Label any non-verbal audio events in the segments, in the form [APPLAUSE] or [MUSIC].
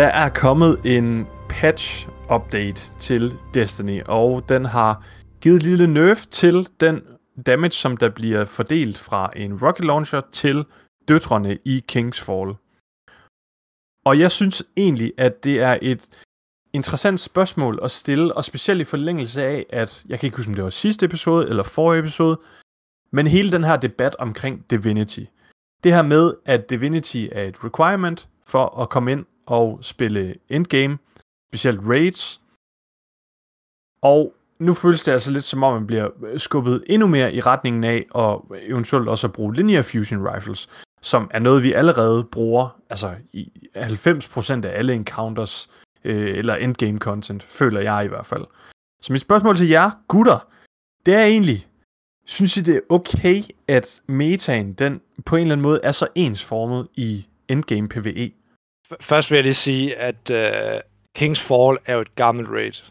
Der er kommet en patch update til Destiny, og den har givet et lille nerf til den damage, som der bliver fordelt fra en rocket launcher til døtrene i King's Fall. Og jeg synes egentlig, at det er et interessant spørgsmål at stille, og specielt i forlængelse af, at jeg kan ikke huske, om det var sidste episode eller forrige episode, men hele den her debat omkring Divinity. Det her med, at Divinity er et requirement for at komme ind og spille endgame, specielt raids. Og nu føles det altså lidt som om, man bliver øh, skubbet endnu mere i retningen af, og eventuelt også at bruge linear fusion rifles, som er noget, vi allerede bruger, altså i 90% af alle encounters, øh, eller endgame content, føler jeg i hvert fald. Så mit spørgsmål til jer, gutter, det er egentlig, synes I det er okay, at metaen, den på en eller anden måde er så ensformet i endgame PvE? Først vil jeg lige sige, at uh, King's Fall er jo et gammelt raid.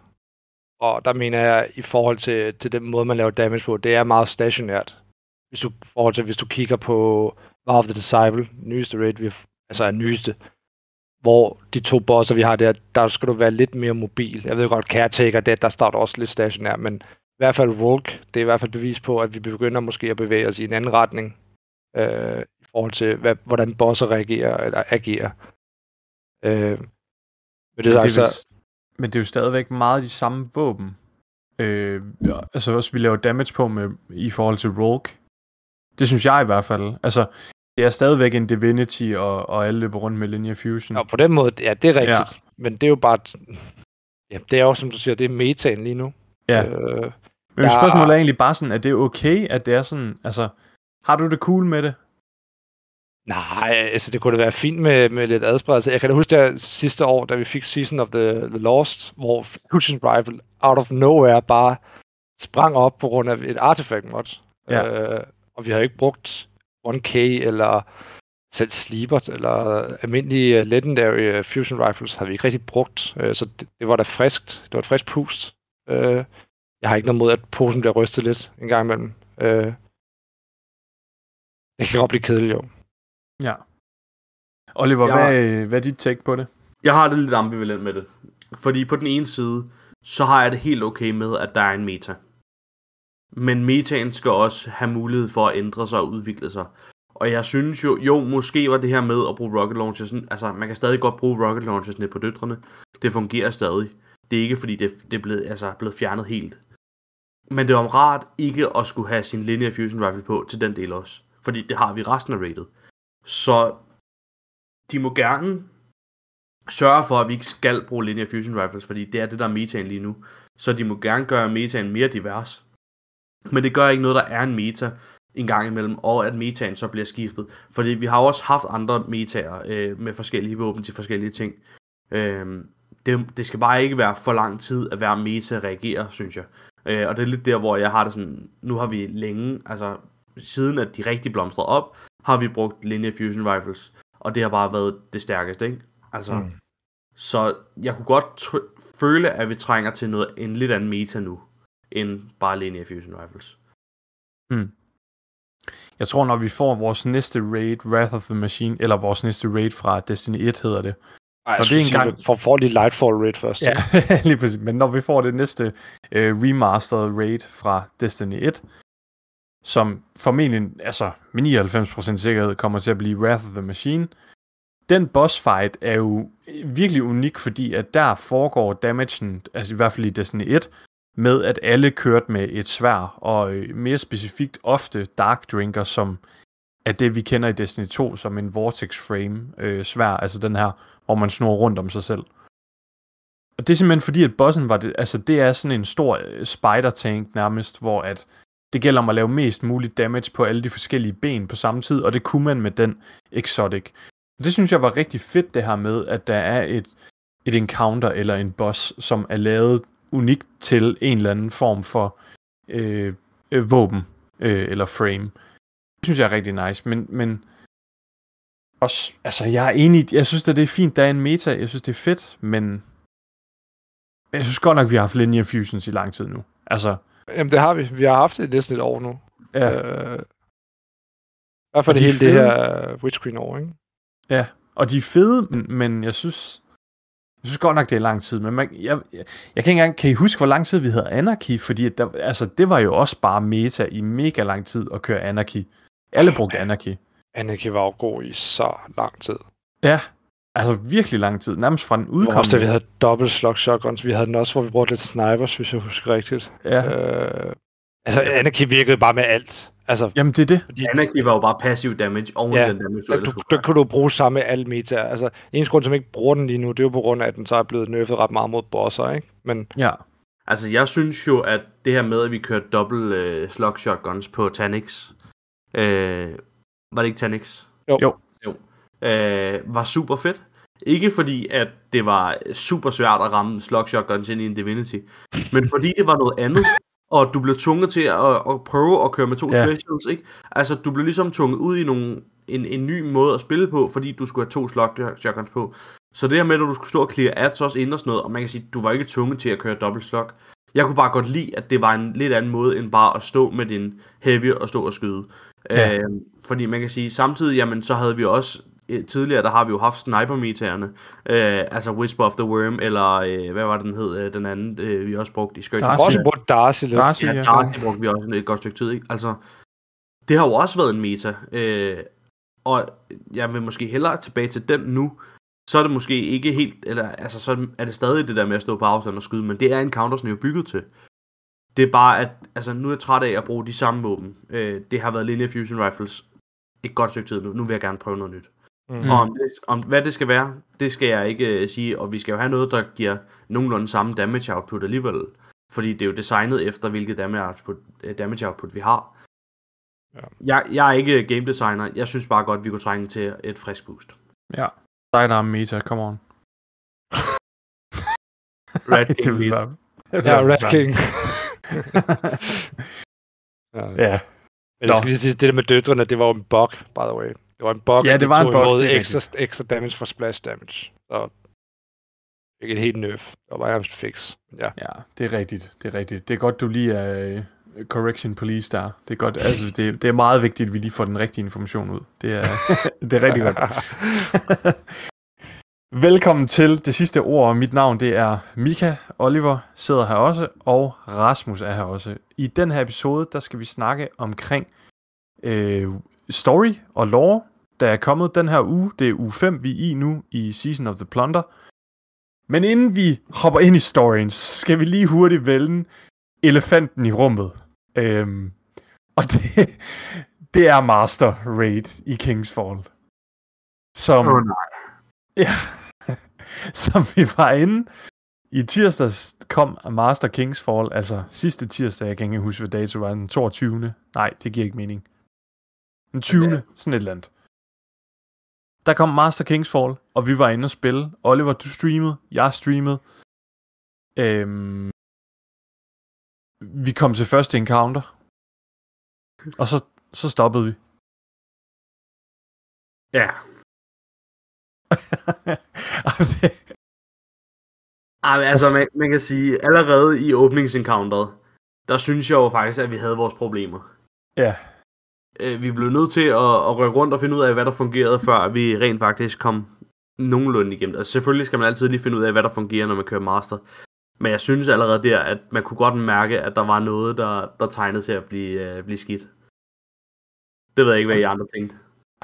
Og der mener jeg, i forhold til, til den måde, man laver damage på, det er meget stationært. Hvis du, forhold til, hvis du kigger på War of the Disciple, nyeste raid, vi, altså er nyeste, hvor de to bosser, vi har der, der skal du være lidt mere mobil. Jeg ved godt, Caretaker, det, der starter også lidt stationært, men i hvert fald Rogue, det er i hvert fald bevis på, at vi begynder måske at bevæge os i en anden retning, øh, i forhold til, hvad, hvordan bosser reagerer eller agerer. Øh, men, det er men, det er, men det er jo stadigvæk meget de samme våben. Øh, altså også, vi laver damage på med, i forhold til Rogue. Det synes jeg i hvert fald. Altså, det er stadigvæk en Divinity, og, og alle løber rundt med Linear Fusion. Og på den måde, ja, det er rigtigt. Ja. Men det er jo bare... Ja, det er jo, som du siger, det er metaen lige nu. Ja. Øh, men ja, spørgsmålet er egentlig bare sådan, at det er okay, at det er sådan... Altså, har du det cool med det? Nej, altså det kunne da være fint med, med lidt adspredelse. Jeg kan da huske det sidste år, da vi fik Season of the, the Lost, hvor Fusion Rival out of nowhere bare sprang op på grund af et artifact mod. Ja. Øh, og vi har ikke brugt 1K eller selv Sleeper eller almindelige Legendary Fusion Rifles har vi ikke rigtig brugt. Øh, så det, det var da friskt. Det var et frisk pust. Øh, jeg har ikke noget mod, at posen bliver rystet lidt en gang imellem. Øh, det kan godt blive kedeligt, jo. Ja. Oliver, jeg, hvad, hvad er dit take på det? Jeg har det lidt ambivalent med det. Fordi på den ene side, så har jeg det helt okay med, at der er en meta. Men metaen skal også have mulighed for at ændre sig og udvikle sig. Og jeg synes jo, jo, måske var det her med at bruge rocket launchers, altså man kan stadig godt bruge rocket launchers ned på døtrene. Det fungerer stadig. Det er ikke fordi, det, det er blevet, altså, blevet fjernet helt. Men det var rart ikke at skulle have sin linear fusion rifle på til den del også. Fordi det har vi resten af rated. Så de må gerne sørge for, at vi ikke skal bruge linear fusion rifles, fordi det er det, der er metaen lige nu. Så de må gerne gøre metaen mere divers. Men det gør ikke noget, der er en meta en gang imellem, og at metaen så bliver skiftet. Fordi vi har også haft andre metaer øh, med forskellige våben til forskellige ting. Øh, det, det skal bare ikke være for lang tid, at hver meta reagerer, synes jeg. Øh, og det er lidt der, hvor jeg har det sådan, nu har vi længe, altså siden at de rigtig blomstrede op, har vi brugt linear fusion rifles, og det har bare været det stærkeste, ikke? Altså, mm. så jeg kunne godt føle, at vi trænger til noget, en lidt anden meta nu, end bare linear fusion rifles. Mm. Jeg tror, når vi får vores næste raid, Wrath of the Machine, eller vores næste raid fra Destiny 1 hedder det. Ej, jeg det er en gang... For, får lige Lightfall raid først. Ja, [LAUGHS] lige præcis. Men når vi får det næste uh, remastered raid fra Destiny 1, som formentlig, altså med 99% sikkerhed, kommer til at blive Wrath of the Machine. Den boss fight er jo virkelig unik, fordi at der foregår damagen, altså i hvert fald i Destiny 1, med at alle kørte med et svær, og øh, mere specifikt ofte Dark Drinker, som er det, vi kender i Destiny 2 som en Vortex Frame øh, svær, altså den her, hvor man snor rundt om sig selv. Og det er simpelthen fordi, at bossen var det, altså det er sådan en stor øh, spider tank nærmest, hvor at det gælder om at lave mest muligt damage på alle de forskellige ben på samme tid, og det kunne man med den Exotic. Det synes jeg var rigtig fedt det her med, at der er et, et encounter eller en boss, som er lavet unikt til en eller anden form for øh, øh, våben øh, eller frame. Det synes jeg er rigtig nice, men, men også, altså jeg er enig, jeg synes at det er fint, der er en meta, jeg synes det er fedt, men jeg synes godt nok, vi har haft linear fusions i lang tid nu. Altså, Jamen, det har vi. Vi har haft det næsten et år nu. Ja. Øh, I hvert fald det hele fede. det her Witch Queen år, ikke? Ja, og de er fede, men, men jeg synes... Jeg synes godt nok, det er lang tid, men man, jeg, jeg, jeg kan ikke engang, kan I huske, hvor lang tid vi havde Anarchy? Fordi der, altså, det var jo også bare meta i mega lang tid at køre Anarchy. Alle brugte Anarchy. Anarchy var jo god i så lang tid. Ja, altså virkelig lang tid. Nærmest fra den udkom. også da vi havde dobbelt slug shotguns. Vi havde den også, hvor vi brugte lidt snipers, hvis jeg husker rigtigt. Ja, Øh, altså, Anarchy virkede bare med alt. Altså, jamen det er det. fordi Anarchy var jo bare passiv damage oven Ja, den damage, du der, du, der kunne du bruge samme med alle meta. Altså, eneste grund, som ikke bruger den lige nu, det er jo på grund af, at den så er blevet nerfed ret meget mod bosser, ikke? Men Ja. Altså, jeg synes jo, at det her med, at vi kørte dobbelt øh, slug shotguns på Tanix, øh, var det ikke Tanix? Jo. Jo. jo. Øh, var super fedt. Ikke fordi, at det var super svært at ramme slug shotguns ind i en Divinity, men fordi det var noget andet, og du blev tvunget til at, at prøve at køre med to Ja. specials, ikke? Altså, du blev ligesom tvunget ud i nogle, en, en ny måde at spille på, fordi du skulle have to slug shotguns på. Så det her med, at du skulle stå og clear ads også ind og sådan noget, og man kan sige, du var ikke tvunget til at køre dobbelt slug. Jeg kunne bare godt lide, at det var en lidt anden måde, end bare at stå med din heavy og stå og skyde. Ja. Øh, fordi man kan sige, samtidig, jamen, så havde vi også, tidligere, der har vi jo haft sniper øh, altså Whisper of the Worm, eller øh, hvad var det, den hed, øh, den anden, øh, vi også brugte i Scourge. Darcy. jeg har også brugt Darcy lidt. Darcy, Ja, ja. Darcy brugte vi også et godt stykke tid, ikke? Altså, det har jo også været en meta, øh, og jeg vil måske hellere tilbage til den nu, så er det måske ikke helt, eller altså, så er det stadig det der med at stå på afstand og skyde, men det er en counter jo bygget til. Det er bare, at altså, nu er jeg træt af at bruge de samme våben. Øh, det har været Linear Fusion Rifles et godt stykke tid nu. Nu vil jeg gerne prøve noget nyt. Mm. Og om, det, om hvad det skal være, det skal jeg ikke uh, sige, og vi skal jo have noget, der giver nogenlunde samme damage output alligevel. Fordi det er jo designet efter, hvilket damage output, uh, damage output vi har. Ja. Jeg, jeg er ikke game designer, jeg synes bare godt, vi kunne trænge til et frisk boost. Ja. Sidearm meta, come on. [LAUGHS] Red det King meta. være... Ja, Red King. [LAUGHS] ja. ja, Men jeg skal lige sige, det der med døtrene, det var jo en bug, by the way. Det var en bug, Ja, det var en bug, det ekstra, ekstra damage fra splash damage. Så ikke et helt nerf. Det var nærmest fix. Ja. ja, det er rigtigt. Det er rigtigt. Det er godt, du lige er øh, correction police der. Det er godt. Altså, det, det er meget vigtigt, at vi lige får den rigtige information ud. Det er, [LAUGHS] det er rigtig godt. [LAUGHS] Velkommen til det sidste ord. Mit navn det er Mika. Oliver sidder her også, og Rasmus er her også. I den her episode, der skal vi snakke omkring øh, story og lore, der er kommet den her uge. Det er uge 5, vi er i nu i Season of the Plunder. Men inden vi hopper ind i storyen, skal vi lige hurtigt vælge elefanten i rummet. Øhm, og det, det er Master Raid i Kingsfall. Som, Åh, nej. [LAUGHS] Ja. Som vi var inde i tirsdags kom Master Kingsfall, altså sidste tirsdag, jeg kan ikke huske, hvad dato var, den 22. Nej, det giver ikke mening. Den 20. Men det sådan et eller andet. Der kom Master Kingsfall, og vi var inde og spille. Oliver, du streamede, jeg streamede. Øhm, vi kom til første encounter. Og så, så stoppede vi. Ja. [LAUGHS] Ej, altså, man, man kan sige, allerede i åbningsencounteret, der synes jeg jo faktisk, at vi havde vores problemer. ja, øh, vi blev nødt til at, at rykke rundt og finde ud af, hvad der fungerede, før vi rent faktisk kom nogenlunde igennem. Altså selvfølgelig skal man altid lige finde ud af, hvad der fungerer, når man kører master. Men jeg synes allerede der, at man kunne godt mærke, at der var noget, der, der tegnede til at blive, øh, blive skidt. Det ved jeg ikke, hvad I andre tænkte.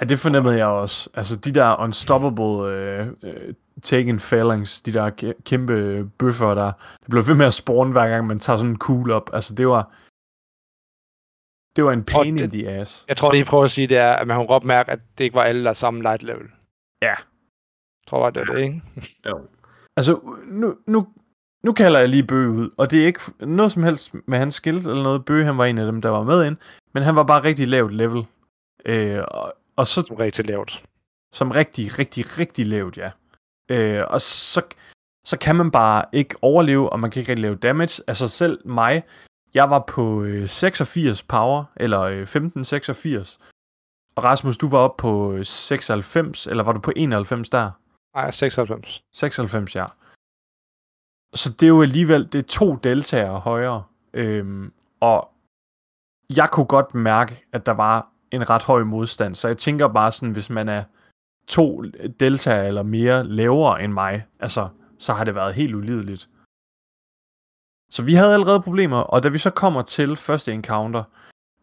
Ja, det fornemmede jeg også. Altså, de der unstoppable øh, øh, taken phalanx, de der kæmpe bøffer, der, der blev ved med at spawn, hver gang man tager sådan en cool op. Altså, det var... Det var en pain in det- the ass. Jeg tror, det I prøver at sige, det er, at man kunne godt mærke, at det ikke var alle, der er samme light level. Ja. Jeg tror bare, det var det, ikke? [LAUGHS] Jo. Altså, nu, nu, nu kalder jeg lige Bøge ud, og det er ikke noget som helst med hans skills eller noget. Bøge, han var en af dem, der var med ind, men han var bare rigtig lavt level. Øh, og, og så Som rigtig lavt. Som rigtig, rigtig, rigtig lavt, ja. Øh, og så, så kan man bare ikke overleve, og man kan ikke rigtig lave damage. Altså selv mig, jeg var på øh, 86 power, eller øh, 1586. Og Rasmus, du var oppe på øh, 96, eller var du på 91 der? Nej, 96. 96, ja. Så det er jo alligevel, det er to deltagere højere. Øhm, og jeg kunne godt mærke, at der var en ret høj modstand. Så jeg tænker bare sådan, hvis man er to deltagere eller mere lavere end mig, altså så har det været helt ulideligt. Så vi havde allerede problemer, og da vi så kommer til første encounter,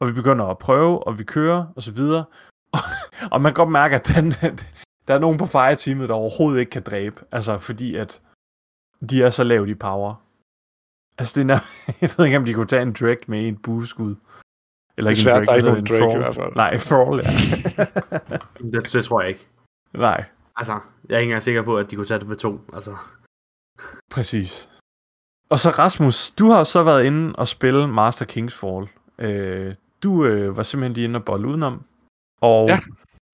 og vi begynder at prøve, og vi kører, og så videre, og, [LAUGHS] og man kan godt mærke, at den, [LAUGHS] der er nogen på fireteamet, der overhovedet ikke kan dræbe, altså fordi at de er så lavt i power. Altså det er, [LAUGHS] jeg ved ikke, om de kunne tage en Drake med en boost-skud. Eller ikke en Drake, der er ikke Drake Thrall. i hvert fald. Nej, Thrall, ja. det, det, tror jeg ikke. Nej. Altså, jeg er ikke engang sikker på, at de kunne tage det med to. Altså. Præcis. Og så Rasmus, du har så været inde og spille Master King's Fall. Øh, du øh, var simpelthen lige inde og bolle udenom. Og, ja,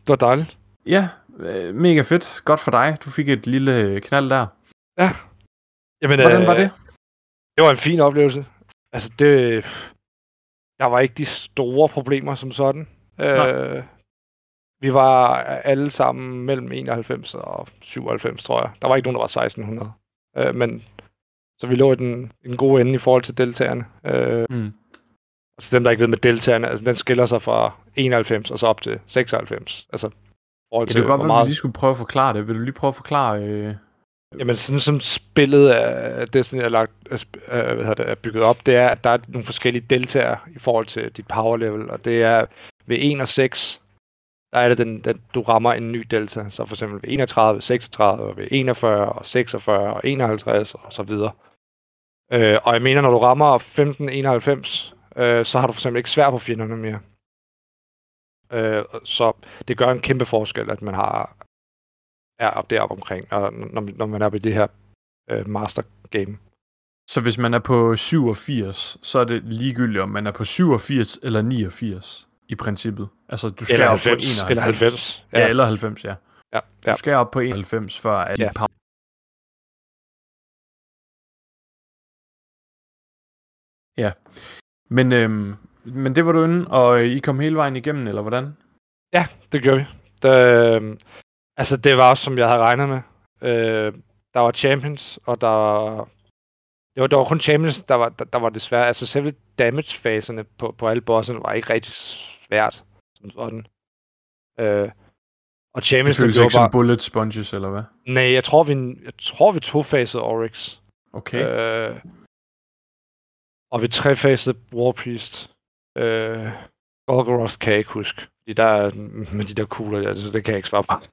det var dejligt. Ja, øh, mega fedt. Godt for dig. Du fik et lille knald der. Ja. Jamen, Hvordan var øh, det? Det var en fin oplevelse. Altså, det... Der var ikke de store problemer som sådan. Øh, vi var alle sammen mellem 91 og 97, tror jeg. Der var ikke nogen, der var 1600. Øh, men så vi lå i den, i den gode ende i forhold til deltagerne. Øh, mm. Altså dem, der ikke ved med deltagerne, altså den skiller sig fra 91 og så op til 96. Altså, forhold ja, det kan godt at vi lige skulle prøve at forklare det. Vil du lige prøve at forklare... Øh... Jamen, sådan som spillet af Destiny er, lagt, er, hvad det, er bygget op, det er, at der er nogle forskellige deltager i forhold til dit power level, og det er ved 1 og 6, der er det, den, den, du rammer en ny delta. Så for eksempel ved 31, 36, ved 41, og 46, og 51, og så videre. Øh, og jeg mener, når du rammer 1591, øh, så har du for eksempel ikke svær på fjenderne mere. Øh, så det gør en kæmpe forskel, at man har er op deroppe omkring, og når, når man er ved det her øh, master game. Så hvis man er på 87, så er det ligegyldigt, om man er på 87 eller 89 i princippet. Altså, du skal eller op 90, på 91. Eller 90. Ja. ja, eller 90, ja. ja, ja. Du skal op på 91, før at ja. Ja. Men, øhm, men det var du inde, og I kom hele vejen igennem, eller hvordan? Ja, det gjorde vi. Det, øh, altså, det var også, som jeg havde regnet med. Øh, der var champions, og der det var, der var kun champions, der var, der, der var desværre, altså selve damage-faserne på, på alle bosserne var ikke rigtig svært, som sådan. Øh, og champions, det føles ikke bare... som bullet sponges, eller hvad? Nej, jeg tror, vi, jeg tror, vi to-fasede Oryx. Okay. Øh, og vi tre-fasede War Priest. Øh, Golgoroth kan jeg ikke huske. De der, med de der kugler, altså, det kan jeg ikke svare på. [LAUGHS]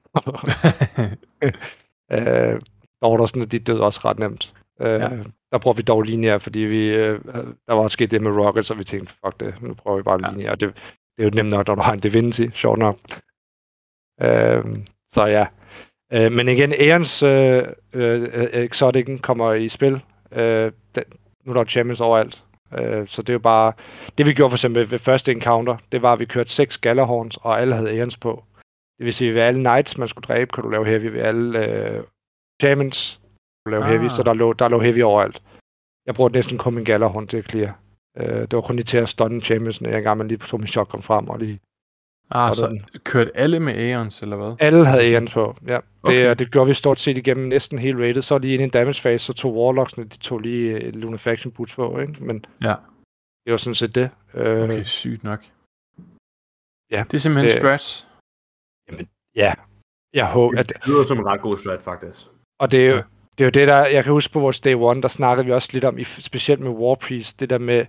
øh, der var der sådan, at de døde også ret nemt. Øh, ja. Der bruger vi dog lineær, fordi vi, øh, der var sket det med Rocket, så vi tænkte, fuck det, nu prøver vi bare ja. lineær. Det, det er jo nemt nok, når du har en Divinity, sjovt nok. Øh, så ja. Øh, men igen, Aeons øh, øh, Exoticen kommer i spil. Øh, den, nu er der champions overalt. Øh, så det er jo bare... Det vi gjorde for eksempel ved første encounter, det var, at vi kørte seks Galahorns, og alle havde Aeons på. Det vil sige, at ved alle Knights, man skulle dræbe, kan du lave heavy. Ved alle øh, Champions, du lave ah. heavy, så der lå, der lå heavy overalt. Jeg brugte næsten kun min Galahorn til at clear. Øh, det var kun lige til at stunne Champions, når jeg engang lige tog min shotgun frem og lige... Ah, så den. kørte alle med Aeons, eller hvad? Alle havde Aeons på, ja. Det, okay. det gjorde vi stort set igennem næsten hele rated. Så lige ind i en damage phase, så tog Warlocksene, de tog lige uh, Lunafaction boots på, ikke? Men ja. det var sådan set det. Okay, sygt nok. Ja. Det er simpelthen det, strats. Jamen, ja. Jeg håber, at... Det lyder som en ret god strat, faktisk. Og det er jo, ja. det er jo det, der... Jeg kan huske på vores day one, der snakkede vi også lidt om, specielt med War Priest, det der med,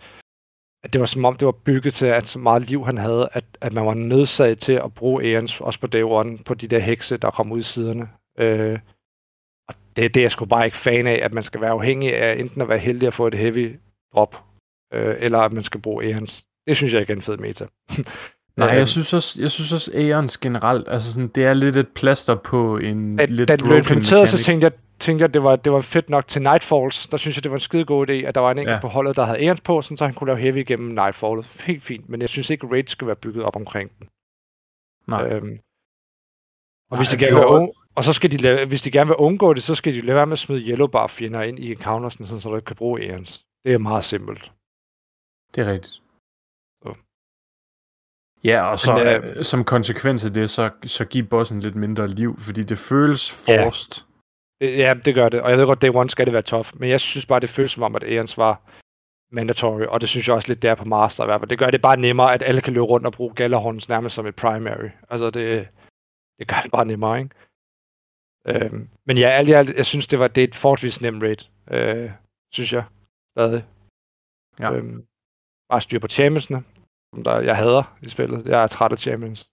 at det var som om, det var bygget til, at så meget liv han havde, at, at man var nødsaget til at bruge Aeons, også på day one, på de der hekse, der kom ud i siderne. Øh, og det, det er jeg sgu bare ikke fan af, at man skal være afhængig af enten at være heldig at få et heavy drop, øh, eller at man skal bruge Aeons. Det synes jeg ikke er en fed meta. [LAUGHS] Nej, jeg synes også, jeg synes også Aeons generelt, altså sådan, det er lidt et plaster på en da, lidt Da det blev implementeret, så tænkte jeg, tænkte jeg, det var, det var fedt nok til Nightfalls. Der synes jeg, det var en skide god idé, at der var en enkelt ja. på holdet, der havde Aeons på, sådan, så han kunne lave heavy igennem Nightfallet. Helt fint, men jeg synes ikke, Raid skal være bygget op omkring den. Nej. Øhm, og, Nej, hvis de gerne vil un- og så skal de lave, hvis de gerne vil undgå det, så skal de lade være med at smide yellow bar fjender ind i encountersen, sådan, så du ikke kan bruge Aeons. Det er meget simpelt. Det er rigtigt. Ja, og så Men, øh, som konsekvens af det, så, så giv bossen lidt mindre liv, fordi det føles forced. Ja. Ja, det gør det. Og jeg ved godt, day one skal det være tough. Men jeg synes bare, det føles som om, at Aeons var mandatory. Og det synes jeg også lidt, der på Master i hvert fald. Det gør det bare nemmere, at alle kan løbe rundt og bruge Galahorns nærmest som et primary. Altså, det, det gør det bare nemmere, ikke? Øhm, men ja, alt i alt, jeg synes, det var det er et forholdsvis nemt raid. Øh, synes jeg stadig. Ja. Øhm, bare styr på championsne, som der, jeg hader i spillet. Jeg er træt af champions.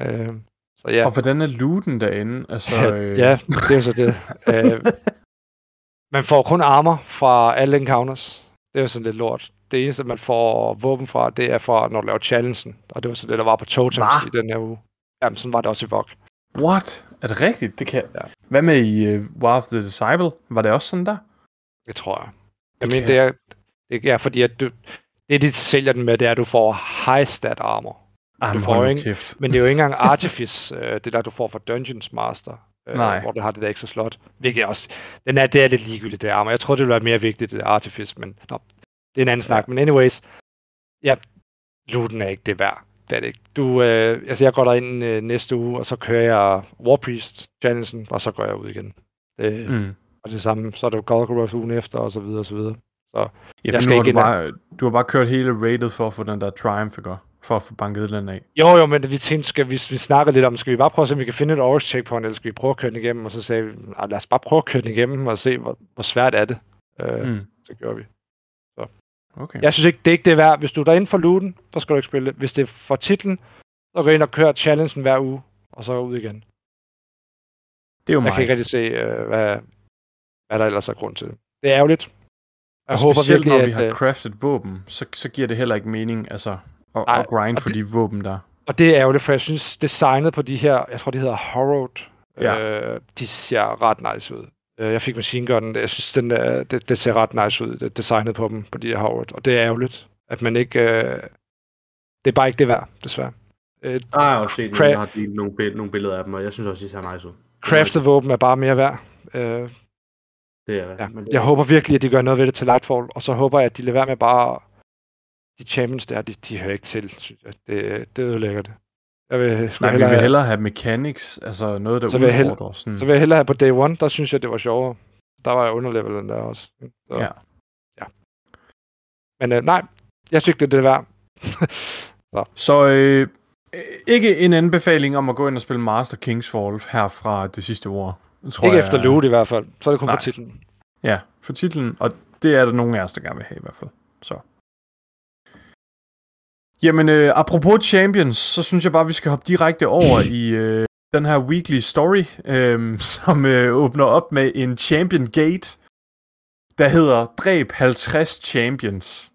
Øhm, så ja. Og hvordan er looten derinde? Altså, øh... ja, det er jo så det. [LAUGHS] øh, man får kun armor fra alle encounters. Det er jo sådan lidt lort. Det eneste, man får våben fra, det er fra, når du laver challengen. Og det var så det, der var på totems Hva? i den her uge. Jamen, sådan var det også i VOG. What? Er det rigtigt? Det kan... Ja. Hvad med i uh, War of the Disciple? Var det også sådan der? Det tror jeg. Jeg Det mener, kan- det er, er fordi, at du, det, de sælger den med, det er, at du får high stat armor. Ah, Du men får ikke- kæft. [LAUGHS] Men det er jo ikke engang [LAUGHS] Artifice, øh, det der, du får fra Dungeons Master. Øh, Nej. Hvor du har det der ekstra slot. Hvilket også, den er, det er lidt ligegyldigt, det armor. Jeg tror, det ville være mere vigtigt, det Artifice, men nå, det er en anden snak. Men anyways, ja, looten er ikke det værd. Det er det ikke. Du, øh, altså jeg går derind øh, næste uge, og så kører jeg Warpriest Challengen, og så går jeg ud igen. Det, mm. Mm. Og det samme, så er det jo Golgoroth ugen efter, og så videre, og så videre. Ja, Jeg for skal ikke du, bare, du har bare kørt hele rated for at få den der Triumph, ikke? For at få banket den af. Jo, jo, men vi tænkte, skal vi, vi snakkede lidt om, skal vi bare prøve at se, om vi kan finde et Orange checkpoint, eller skal vi prøve at køre den igennem? Og så sagde vi, "Ah, lad os bare prøve at køre den igennem, og se, hvor, hvor svært er det. Øh, mm. Så gjorde vi. Okay. Jeg synes ikke, det er ikke det er værd. Hvis du er derinde for looten, så skal du ikke spille det. Hvis det er for titlen, så gå ind og kør challengen hver uge, og så ud igen. Det er jo Jeg mig. kan ikke rigtig se, øh, hvad, hvad der ellers er grund til. Det er ærgerligt. Jeg og håber specielt virkelig, når vi at, har øh, craftet våben, så, så giver det heller ikke mening, altså, at, Nej, at grind for det- de våben der. Og det er ærgerligt, for jeg synes, designet på de her, jeg tror, de hedder Horrowed, Ja. øh, de ser ret nice ud. Øh, Jeg fik machine gunnen, jeg synes, den der, det, det ser ret nice ud, det designet på dem, på de her Horrowed. Og det er ærgerligt, at man ikke... Øh, det er bare ikke det værd, desværre. Øh, Jeg har også set, Cra- nogen, har delt nogle, bill- nogle billeder af dem, og jeg synes også, de ser nice ud. crafted våben er bare mere værd. Øh, Det er ja. men det, Jeg håber virkelig, at de gør noget ved det til Lightfall, og så håber jeg, at de lader være med bare... De champions der, de, de hører ikke til, synes jeg. Det, det ødelægger det. Jeg vil, Nej, vi hellere vil have- hellere have mechanics, altså noget, der Så vil jeg hellere- udfordrer. Sådan. Så vil jeg hellere have på day one, der synes jeg, det var sjovere. Der var jeg underlevelen der også. Så, Ja. ja. Men øh, nej, jeg synes ikke, det er det værd. [LAUGHS] Så øh, øh, ikke en anbefaling om at gå ind og spille Master Kings Fall her fra det sidste ord. Det Tror ikke jeg, efter loot i hvert fald. Så er det kun Nej. for titlen. Ja, for titlen, og det er der nogen af os, der gerne vil have i hvert fald. Så. Jamen, øh, apropos Champions, så synes jeg bare, vi skal hoppe direkte over i øh, den her weekly story, øh, [LAUGHS] som øh, åbner op med en Champion Gate, der hedder Dræb 50 Champions.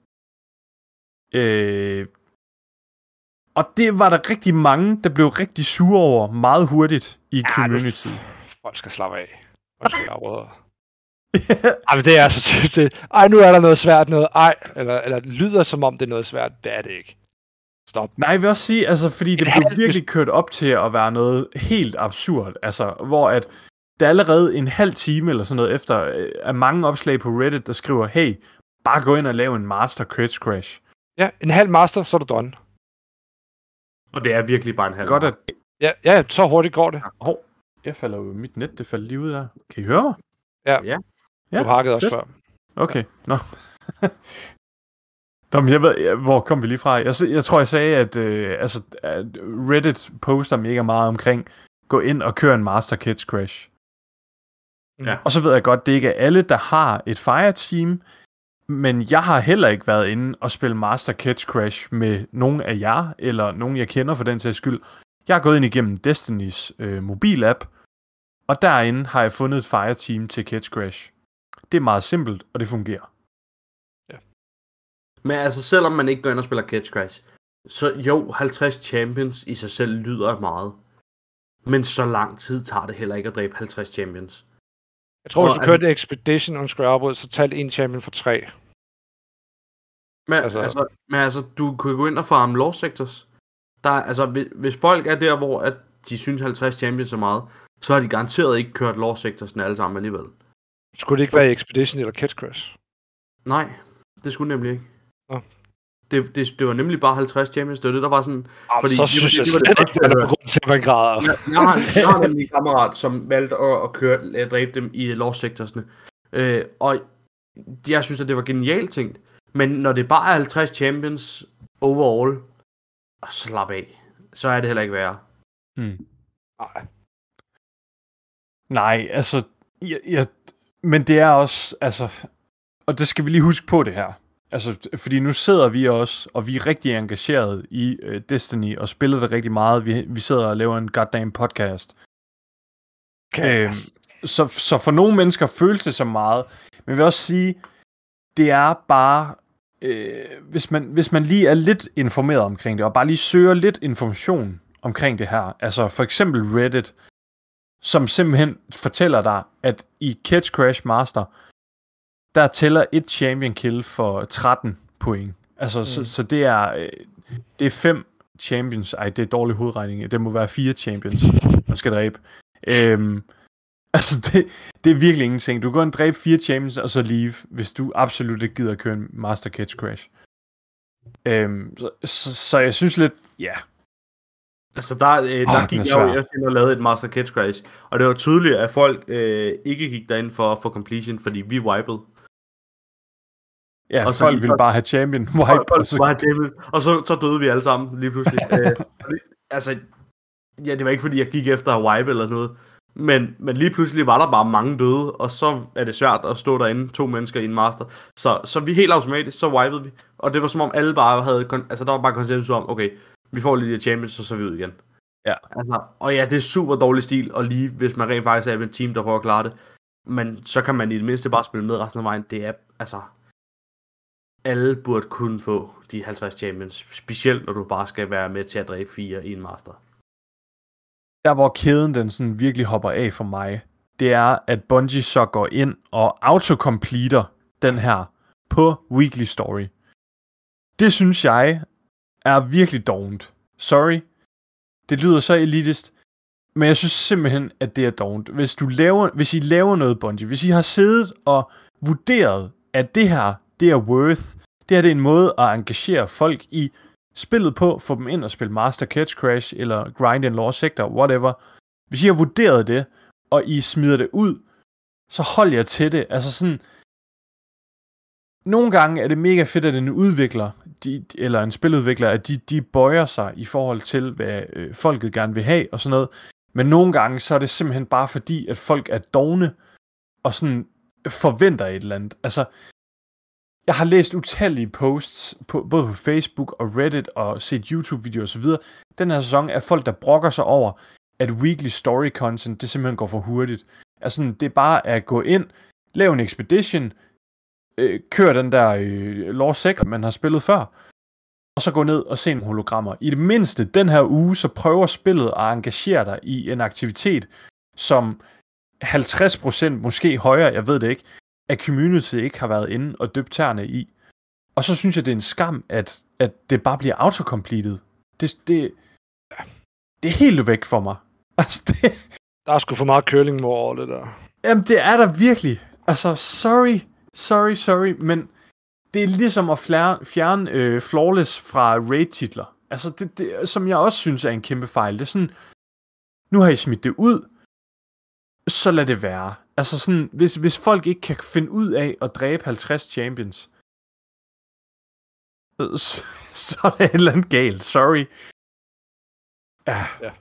Øh, og det var der rigtig mange, der blev rigtig sure over meget hurtigt i Ja, community. Folk skal slappe af. Folk skal afrøde. [LAUGHS] Ej, men det er så tydeligt. Ej, nu er der noget svært noget. Ej, eller, eller lyder som om det er noget svært. Det er det ikke. Stop. Nej, jeg vil også sige, altså, fordi det halv- blev virkelig kørt op til at være noget helt absurd. Altså, hvor at der allerede en halv time eller sådan noget efter øh, er mange opslag på Reddit, der skriver, hey, bare gå ind og lave en master crit crash. Ja, en halv master, så er du done. Og det er virkelig bare en halv. Godt, at... Ja, ja, så hurtigt går det. Hov, jeg falder jo, mit net, det falder lige ud der. Kan I høre mig? Ja. Ja. Du hakkede også før. Okay, nå. [LAUGHS] Nå, men jeg ved, jeg- hvor kom vi lige fra? Jeg, jeg tror, jeg sagde, at, øh, altså, at Reddit poster mega meget omkring, gå ind og kør en master kit crash. Ja. Og så ved jeg godt, det ikke er alle, der har et Fireteam, men jeg har heller ikke været inde og spille Master Catch Crash med nogen af jer, eller nogen, jeg kender for den sags skyld. Jeg har gået ind igennem Destinys øh, mobilapp, og derinde har jeg fundet et Fireteam til Catch Crash. Det er meget simpelt, og det fungerer. Men altså, selvom man ikke går ind og spiller Catch Crash, så jo, 50 champions i sig selv lyder meget. Men så lang tid tager det heller ikke at dræbe 50 champions. Jeg tror, hvis Og du er kørte Expedition on Scrabble, så talte en champion for tre. Men Altså- altså, men altså du kan gå ind og farme law sectors. Der, er- altså, hvis, hvis folk er der, hvor at de synes 50 champions er meget, så har de garanteret ikke kørt law sectorsen alle sammen alligevel. Skulle det ikke være Expedition eller Catch Crash? Nej, det skulle nemlig ikke. Nå. Det, det, det var nemlig bare 50 champions, det var det, der var sådan... Ah, Fordi så var- synes jeg det slet ikke, der er grund til, at man græder. Jeg, jeg, har, jeg har nemlig en kammerat, som valgte at, at køre, at dræbe dem i law sectorsne. Øh, og jeg synes, at det var genialt tænkt. Men når det bare er 50 champions overall, så slap af. Så er det heller ikke værre. Hmm. Nej. Nej, altså, jeg, jeg, men det er også, altså, og det skal vi lige huske på det her. Altså, fordi nu sidder vi også, og vi er rigtig engageret i uh, Destiny, og spiller det rigtig meget. Vi, vi sidder og laver en goddamn podcast. Okay. Øhm, så, så for nogle mennesker føles det så meget. Men jeg vil også sige, det er bare, øh, hvis, man, hvis man lige er lidt informeret omkring det, og bare lige søger lidt information omkring det her, altså for eksempel Reddit, som simpelthen fortæller dig, at i Catch Crash Master, der tæller et champion kill for 13 point. Altså, mm. så, så det er, øh, det er fem champions. Ej, det er dårlig hovedregning. Det må være fire champions, man skal dræbe. Øhm, altså, det, det er virkelig ingenting. Du kan og dræbe fire champions, og så leave, hvis du absolut ikke gider at køre en Master Catch Crash. Øhm, så, så, så jeg synes lidt, ja, Altså der, øh, der den gik jeg jo jeg og lavede et Master Catch Crash, og det var tydeligt, at folk øh, ikke gik derind for, for completion, fordi vi wipede. ja Og så folk lige vil folk- bare have champion wipe, Folk, og så, var David, og så, så døde vi alle sammen lige pludselig. [LAUGHS] øh, altså, ja, det var ikke fordi, jeg gik efter at wipe eller noget, men, men lige pludselig var der bare mange døde, og så er det svært at stå derinde, to mennesker i en master. Så, så vi helt automatisk, så wipede vi. Og det var som om alle bare havde, altså der var bare konsensus om, okay, vi får lige de champions, og så er vi ud igen. Ja. Altså, og ja, det er super dårlig stil, og lige hvis man rent faktisk er et team, der prøver at klare det. Men så kan man i det mindste bare spille med resten af vejen. Det er, altså, alle burde kunne få de 50 champions, specielt når du bare skal være med til at dræbe fire i en master der hvor kæden den sådan virkelig hopper af for mig, det er, at Bungie så går ind og autocompleter den her på Weekly Story. Det synes jeg er virkelig dovent. Sorry. Det lyder så elitist, men jeg synes simpelthen, at det er dovent. Hvis, du laver, hvis I laver noget, Bungie, hvis I har siddet og vurderet, at det her, det er worth, det her det er en måde at engagere folk i spillet på, få dem ind og spille Master Catch Crash, eller Grind and Law Sector, whatever. Hvis I har vurderet det, og I smider det ud, så hold jer til det. Altså sådan, nogle gange er det mega fedt, at en udvikler, de, eller en spiludvikler, at de, de bøjer sig i forhold til, hvad øh, folket gerne vil have, og sådan noget. Men nogle gange, så er det simpelthen bare fordi, at folk er dogne, og sådan forventer et eller andet. Altså, jeg har læst utallige posts, på, både på Facebook og Reddit, og set YouTube-videoer osv. Den her sæson er folk, der brokker sig over, at weekly story content, det simpelthen går for hurtigt. Altså, sådan, det er bare at gå ind, lave en expedition, øh, køre den der øh, Law Secret, man har spillet før, og så gå ned og se en hologrammer. I det mindste, den her uge, så prøver spillet at engagere dig i en aktivitet, som 50% måske højere, jeg ved det ikke, at community ikke har været inde og døbt tæerne i. Og så synes jeg, det er en skam, at, at det bare bliver autocompleted. Det, det, det er helt væk for mig. [LAUGHS] Altså, det, Der er sgu for meget curling over det der. Jamen, det er der virkelig. Altså, sorry, sorry, sorry, men det er ligesom at fjerne, fjerne øh, Flawless fra raid-titler. Altså, det, det, som jeg også synes er en kæmpe fejl. Det er sådan, nu har I smidt det ud, så lad det være. Altså sådan, hvis, hvis folk ikke kan finde ud af at dræbe 50 champions, øh, [LAUGHS] så, så er det et eller andet galt. Sorry. Ja. Ja.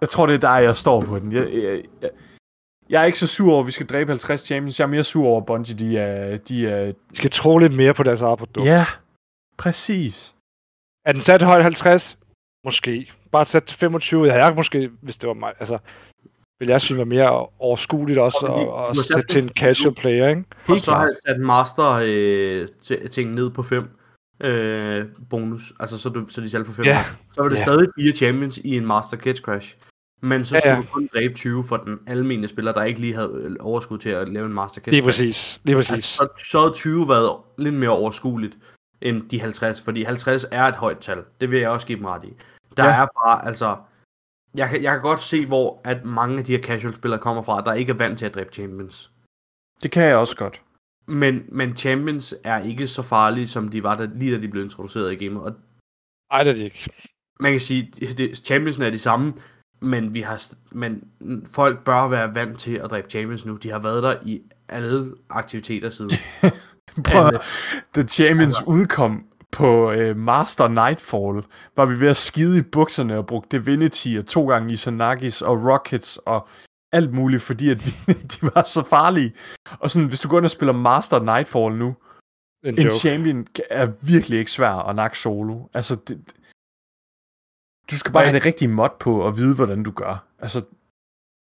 Jeg tror, det er der, jeg står på den. Jeg, jeg, jeg, jeg er ikke så sur over, at vi skal dræbe 50 champions. Jeg er mere sur over, at Bungie, de er... De er De skal tro lidt mere på deres eget produkt. ja, præcis. Er den sat højt 50? Måske. Bare sat til 25. Jeg havde måske, hvis det var mig, altså, vil jeg synes var mere overskueligt også Og lige- at, at du har sætte til en casual player, ikke? Og Helt så har jeg sat master øh, ting ned på 5 øh, bonus. Altså så, du, så de selv får 5. Ja. Så var det Ja. stadig fire champions i en master catch crash. Men så Ja, skulle ja. du kun dræbe 20 for den almindelige spiller, der ikke lige havde øh, overskud til at lave en master catch Lige crash. præcis. Lige præcis. Altså, så, så havde 20 været lidt mere overskueligt end de 50, fordi 50 er et højt tal. Det vil jeg også give dem ret i. Der Ja. ja. er bare, altså... Jeg kan, jeg kan godt se, hvor at mange af de her casual-spillere kommer fra, der ikke er vant til at dræbe champions. Det kan jeg også godt. Men, men champions er ikke så farlige, som de var, da, lige da de blev introduceret i gamet. Og Ej, det er det ikke. man kan sige, det, champions er de samme, men, vi har, men folk bør være vant til at dræbe champions nu. De har været der i alle aktiviteter siden. [LAUGHS] Prøv at, The Champions altså- udkom på øh, Master Nightfall, var vi ved at skide i bukserne og brugte Divinity og to gange Isanagis og Rockets og alt muligt, fordi at vi, [LAUGHS] de var så farlige. Og sådan, hvis du går ind og spiller Master Nightfall nu, En, en champion er virkelig ikke svær at nakke solo. Altså, det, du skal bare Hvad- have det rigtige mod på og vide, hvordan du gør. Altså,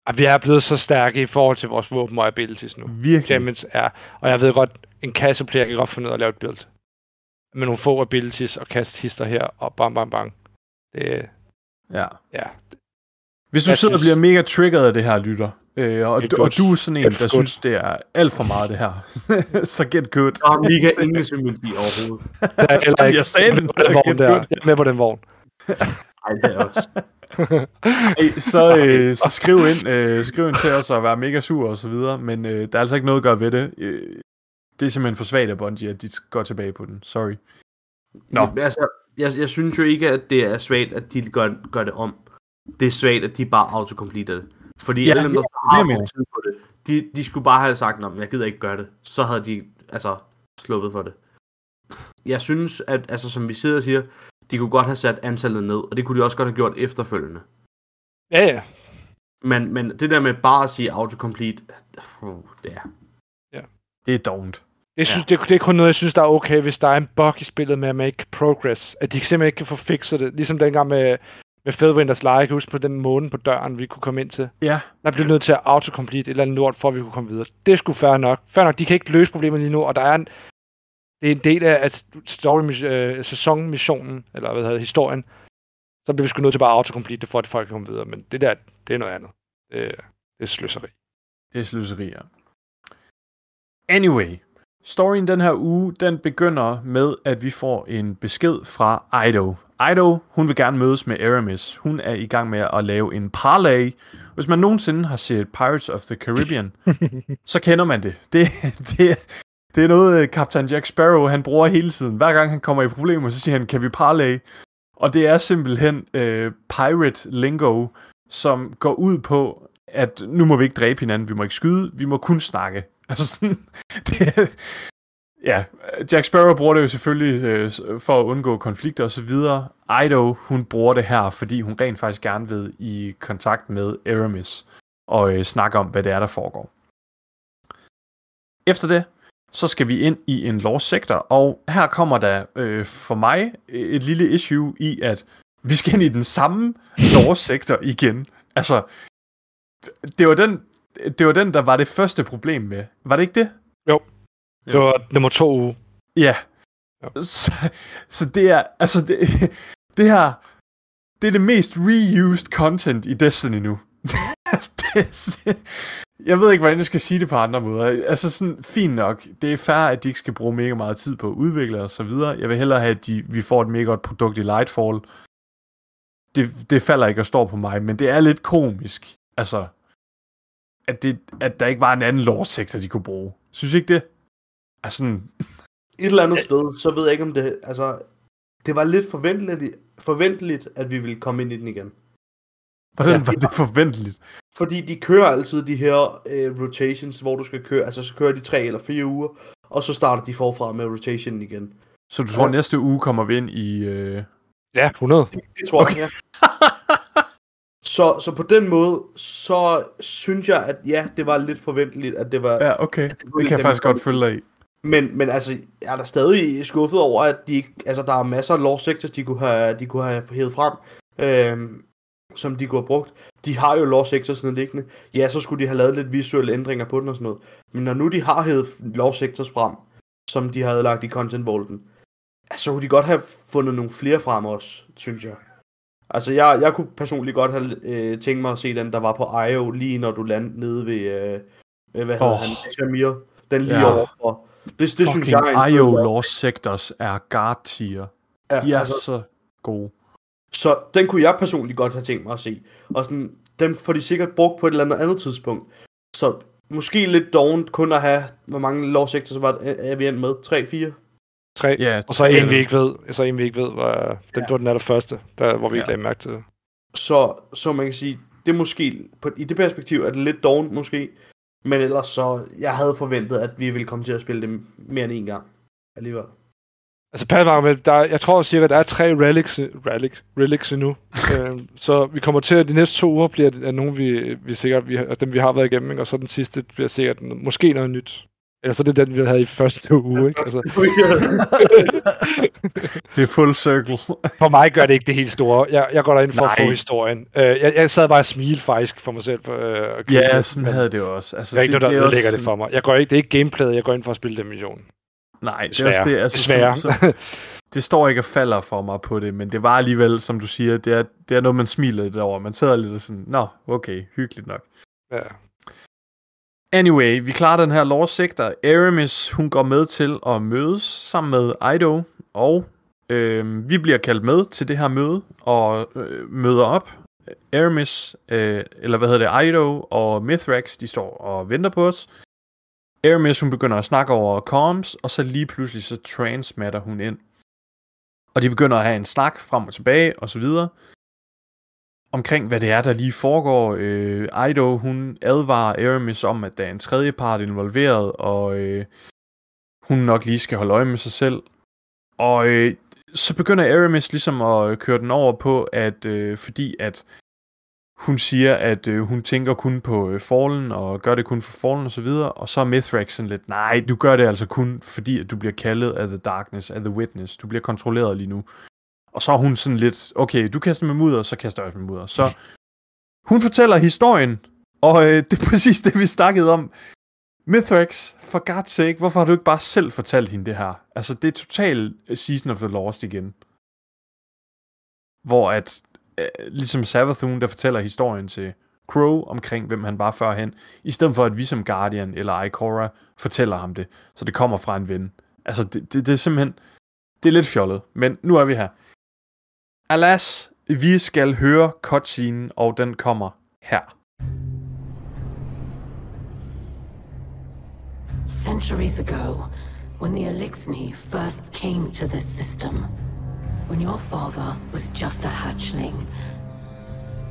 Og vi er blevet så stærke i forhold til vores våben og abilities nu. virkelig. Champions er, og jeg ved godt, en casual player kan godt finde ud af at lave et build. Med nogle få abilities og kaste hister her, og bang, bang, bang. Det, Ja. ja, Hvis du Jeg sidder og bliver mega triggeret af det her, lytter, øh, og, du, og du er sådan en, der good. synes, det er alt for meget, det her, [LAUGHS] så get good. Der er mega ingen sympati overhovedet. der er heller [LAUGHS] ikke Jeg sagde den. med på den [LAUGHS] vogn Get der. Jeg er med på den vogn. Ej, det er også. Ej, så, øh, så skriv ind, øh, skriv ind til os og vær mega sur og så videre, men øh, der er altså ikke noget at gøre ved det. Øh, det er simpelthen for svagt af Bungie, at de går tilbage på den. Sorry. Nå. Nå. Altså, jeg, jeg synes jo ikke, at det er svagt, at de gør, gør det om. Det er svagt, at de bare autocompleter det. Fordi Ja, alle dem, der ja, har tid på det, de, de skulle bare have sagt, at jeg gider ikke gøre det. Så havde de altså sluppet for det. Jeg synes, at altså, som vi sidder og siger, de kunne godt have sat antallet ned, og det kunne de også godt have gjort efterfølgende. Ja, ja. Men, men det der med bare at sige autocomplete, uh, det er. Det er dovent. Det, synes, ja. det, det er kun noget, jeg synes, der er okay, hvis der er en bug i spillet med at make progress. At de simpelthen ikke kan få fikset det. Ligesom dengang med, med Fedwinters Leje. Jeg kan huske på den måne på døren, vi kunne komme ind til. Ja, Der blev nødt til at autocomplete et eller andet lort, for at vi kunne komme videre. Det skulle fair nok. Fair nok, de kan ikke løse problemet lige nu, og der er en, det er en del af at story, øh, sæsonmissionen, eller hvad hedder historien. Så bliver vi sgu nødt til bare at autocomplete det, for at folk kan komme videre. Men det der, det er noget andet. Det, det er sløseri. det er sløseri, ja. Anyway, storyen den her uge, den begynder med, at vi får en besked fra Ido. Ido, hun vil gerne mødes med Aramis. Hun er i gang med at lave en parlay. Hvis man nogensinde har set Pirates of the Caribbean, [LAUGHS] så kender man det. Det, det, det er noget, Captain Jack Sparrow han bruger hele tiden. Hver gang han kommer i problemer, så siger han, kan vi parlay? Og det er simpelthen øh, pirate lingo, som går ud på, at nu må vi ikke dræbe hinanden, vi må ikke skyde, vi må kun snakke. [LAUGHS] Altså sådan, det, ja, Jack Sparrow bruger det jo selvfølgelig øh, for at undgå konflikter osv. Ido, hun bruger det her, fordi hun rent faktisk gerne vil i kontakt med Aramis og øh, snakke om, hvad det er, der foregår. Efter det, så skal vi ind i en law sektor, og her kommer der øh, for mig et lille issue i, at vi skal ind i den samme law sektor igen. Altså, det var den, det var den, der var det første problem med. Var det ikke det? Det var nummer to uge. Ja. Ja. Så, så det er, altså det, [LAUGHS] det her, det er det mest reused content i Destiny nu. [LAUGHS] det, jeg ved ikke, hvordan jeg skal sige det på andre måder. Altså sådan, fint nok. Det er fair, at de ikke skal bruge mega meget tid på at udvikle og så videre. Jeg vil hellere have, at de, vi får et mega godt produkt i Lightfall. Det, det falder ikke og står på mig, men det er lidt komisk. Altså, at, det, at der ikke var en anden lore-sektor, de kunne bruge. Synes I ikke det? Altså, sådan, Et eller andet sted, så ved jeg ikke om det, altså, det var lidt forventeligt, forventeligt at vi ville komme ind i den igen. Hvordan Ja, var det forventeligt? Fordi de kører altid de her øh, rotations, hvor du skal køre, altså så kører de tre eller fire uger, og så starter de forfra med rotationen igen. Så du tror, Ja. næste uge kommer vi ind i... Øh... Ja, 100. Det tror okay. jeg, ja. [LAUGHS] Så, så på den måde, så synes jeg, at ja, det var lidt forventeligt, at det var... Ja, okay. Det kan jeg faktisk godt følge dig i. Men, men altså, jeg er da stadig skuffet over, at de altså, der er masser af law sectors, de kunne have, de kunne have hævet frem, øhm, som de kunne have brugt. De har jo law sectors liggende. Ja, så skulle de have lavet lidt visuelle ændringer på den og sådan noget. Men når nu de har hævet law sectors frem, som de havde lagt i content vaulten, så kunne de godt have fundet nogle flere frem også, synes jeg. Altså, jeg, jeg kunne personligt godt have øh, tænkt mig at se den, der var på IO, lige når du landede nede ved, øh, øh, hvad hedder Åh. han, Shamir. Den lige Ja. overfor. Det, det synes Fucking jeg er en IO Law Sectors er guard tier. Ja, De er altså, så gode. så den kunne jeg personligt godt have tænkt mig at se. Og sådan, den får de sikkert brugt på et eller andet andet tidspunkt. Så måske lidt dovent kun at have, hvor mange law sectors var, er vi endt med? 3, 4? 3. Ja, Og så en, vi ikke ved. Så en, vi ikke ved, hvor den, Ja. den er der første, der, hvor vi ikke Ja. lagde mærke til det. Så, så man kan sige, det er måske, på, i det perspektiv er det lidt dovent måske. Men ellers så, jeg havde forventet, at vi ville komme til at spille det mere end en gang. Alligevel. Altså, med, der, er- jeg tror cirka, der er tre relics, relics, relics endnu. [LAUGHS] øhm, så vi kommer til, at de næste to uger bliver det- er nogle, vi, vi sikkert, vi, altså dem vi har været igennem, ikke? og så den sidste bliver sikkert måske noget nyt. Eller så er det den, vi havde i første uge, ikke? Altså, [LAUGHS] Det er full circle. for mig gør det ikke det helt store. Jeg, jeg går derind for at få Nej. historien. Øh, jeg, jeg sad bare og smile faktisk for mig selv. For, grine ja, lidt, sådan havde det jo også. Altså, Der er ikke noget, der er også ødelægger det for mig. Jeg går ikke, det er ikke gameplayet, jeg går ind for at spille den mission. Nej, det er også det. Altså, Desværre. Som, som, det står ikke og falder for mig på det, men det var alligevel, som du siger, det er, det er noget, man smiler lidt over. Man sidder lidt og sådan, nå, okay, hyggeligt nok. ja. Anyway, vi klarer den her lore sektor. Aramis, hun går med til at mødes sammen med Ido, og øh, vi bliver kaldt med til det her møde, og øh, møder op. Aramis, øh, eller hvad hedder det, Ido og Mithrax, de står og venter på os. Aramis, hun begynder at snakke over comms, og så lige pludselig så transmatter hun ind. Og de begynder at have en snak frem og tilbage, og så videre omkring, hvad det er, der lige foregår. Øh, Ido, hun advarer Aramis om, at der er en tredje part involveret, og øh, hun nok lige skal holde øje med sig selv. Og øh, så begynder Aramis ligesom at køre den over på, at øh, fordi at hun siger, at øh, hun tænker kun på øh, Fallen, og gør det kun for Fallen og så videre, og så er Mithrax sådan lidt, nej, du gør det altså kun fordi, at du bliver kaldet af The Darkness, af The Witness. Du bliver kontrolleret lige nu. Og så er hun sådan lidt, okay, du kaster med mudder, så kaster jeg også med mudder. Så hun fortæller historien, og øh, det er præcis det, vi snakkede om. Mithrax, for God's sake, hvorfor har du ikke bare selv fortalt hende det her? Altså, det er total øh, Season of the Lost igen. Hvor at, øh, ligesom Savathun, der fortæller historien til Crow omkring, hvem han var førhen, i stedet for at vi som Guardian eller Ikora fortæller ham det, så det kommer fra en ven. Altså, det, det, det er simpelthen, det er lidt fjollet, men nu er vi her. Alas, vi skal høre og den kommer her. Centuries ago, when the Elixni first came to this system, when your father was just a hatchling,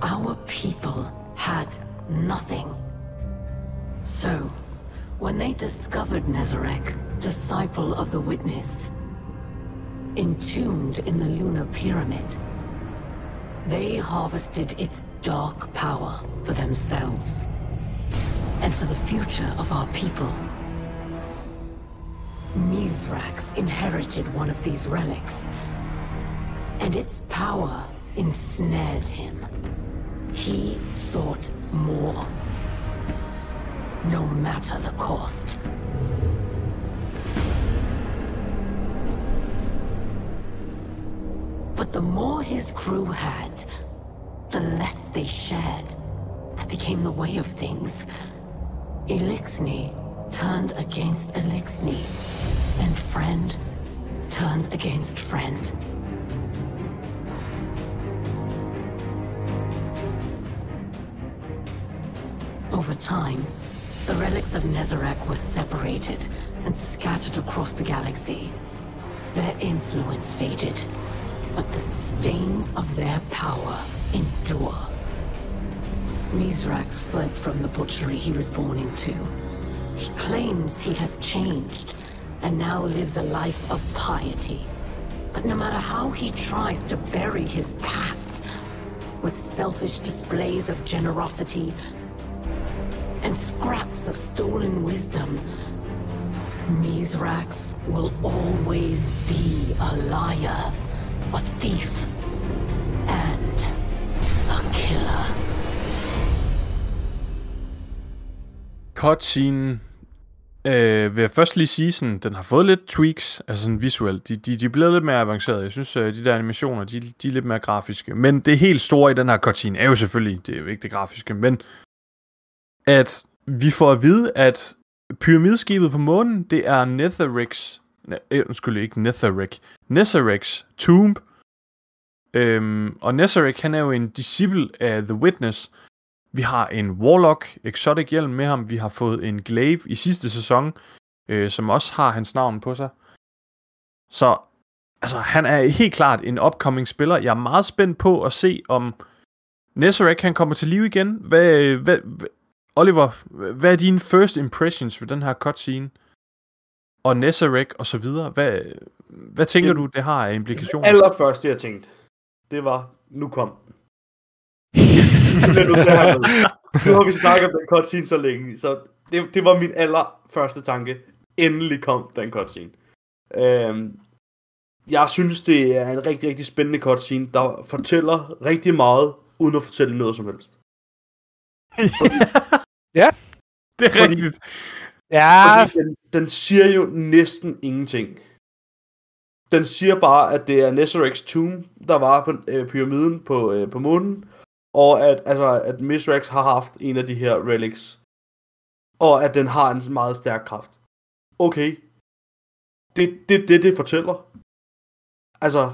our people had nothing. So, when they discovered Nezarek, disciple of the Witness, entombed in the lunar pyramid, they harvested its dark power for themselves and for the future of our people. Mizrax inherited one of these relics, and its power ensnared him. He sought more, no matter the cost. The more his crew had, the less they shared. That became the way of things. Elixni turned against Elixni, and friend turned against friend. Over time, the relics of Nezarek were separated and scattered across the galaxy. Their influence faded, but the stains of their power endure. Mizrax fled from the butchery he was born into. He claims he has changed and now lives a life of piety. But no matter how he tries to bury his past with selfish displays of generosity and scraps of stolen wisdom, Mizrax will always be a liar, a thief, and a killer. Cutscene øh, vil jeg først lige sige, sådan, den har fået lidt tweaks, altså sådan visuelt. De, de, de er blevet lidt mere avancerede. Jeg synes, øh, de der animationer, de, de er lidt mere grafiske. Men det helt store i den her cutscene er jo selvfølgelig, det er jo ikke det grafiske, men at vi får at vide, at pyramideskibet på månen, det er Netherix, ne, øh, undskyld, ikke Netherix, Nesarix tomb. Øhm, og Nesarix, han er jo en disciple af The Witness, vi har en Warlock Exotic hjelm med ham. Vi har fået en Glaive i sidste sæson, øh, som også har hans navn på sig. Så altså, han er helt klart en upcoming spiller. Jeg er meget spændt på at se, om Nezarek han kommer til live igen. Hvad, øh, hvad, hvad, Oliver, hvad er dine first impressions ved den her cutscene? Og Nezarek og så videre. Hvad, hvad tænker Det- du, det har af implikationer? Det allerførste, jeg tænkte, det var, nu kom. [LAUGHS] Det med. nu har vi snakket om den cutscene så længe, så det, det var min allerførste tanke. Endelig kom den cutscene. Øhm, jeg synes, det er en rigtig, rigtig spændende cutscene, der fortæller rigtig meget, uden at fortælle noget som helst. [LAUGHS] det er fordi- rigtigt. Ja, Fordi den, den siger jo næsten ingenting. Den siger bare, at det er Nesserix tomb, der var på øh, pyramiden på, øh, på månen, og at, altså, at Misrax har haft en af de her relics, og at den har en meget stærk kraft. Okay. Det er det, det, det fortæller. Altså,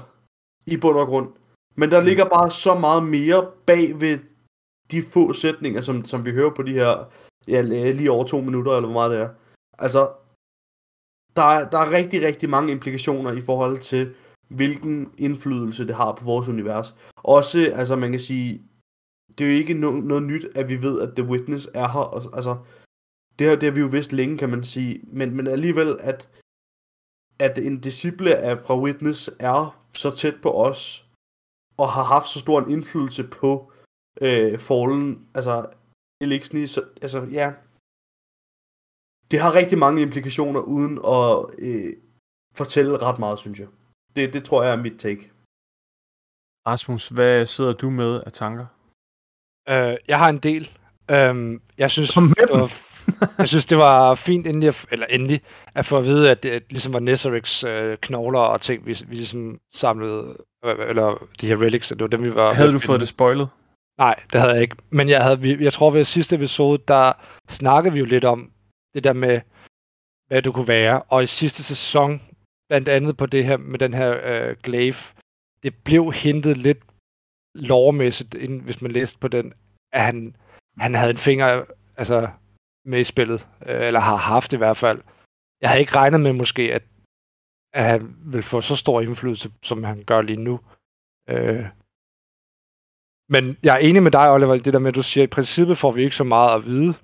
i bund og grund. Men der ligger bare så meget mere bag ved de få sætninger, som, som vi hører på de her ja, øh, lige over to minutter, eller hvor meget det er. Altså, der er, der er rigtig, rigtig mange implikationer i forhold til, hvilken indflydelse det har på vores univers. Også, altså man kan sige, det er jo ikke no- noget nyt, at vi ved, at The Witness er her. Og, altså, det her det har vi jo vidst længe, kan man sige. Men, men alligevel, at, at en disciple af fra Witness er så tæt på os, og har haft så stor en indflydelse på øh, Fallen, altså Elixni, så, altså ja, det har rigtig mange implikationer, uden at øh, fortælle ret meget, synes jeg. Det, det tror jeg er mit take. Rasmus, hvad sidder du med af tanker? øh, jeg har en del. Øhm, jeg synes, det var, [LAUGHS] jeg synes, det var fint endelig, at, eller endelig, at få at vide, at det at ligesom var Nesserix øh, knogler og ting, vi, vi ligesom samlede, øh, eller de her relics, det var dem, vi var... Havde du fået det spoilet? Nej, det havde jeg ikke. Men jeg, havde, jeg tror, ved sidste episode, der snakkede vi jo lidt om det der med, hvad du kunne være. Og i sidste sæson, blandt andet på det her med den her øh, glaive, det blev hintet lidt lovmæssigt, inden, hvis man læste på den, at han, han havde en finger altså, med i spillet, øh, eller har haft i hvert fald. Jeg havde ikke regnet med måske, at, at han vil få så stor indflydelse, som han gør lige nu. Øh, men jeg er enig med dig, Oliver, det der med, at du siger, at i princippet får vi ikke så meget at vide.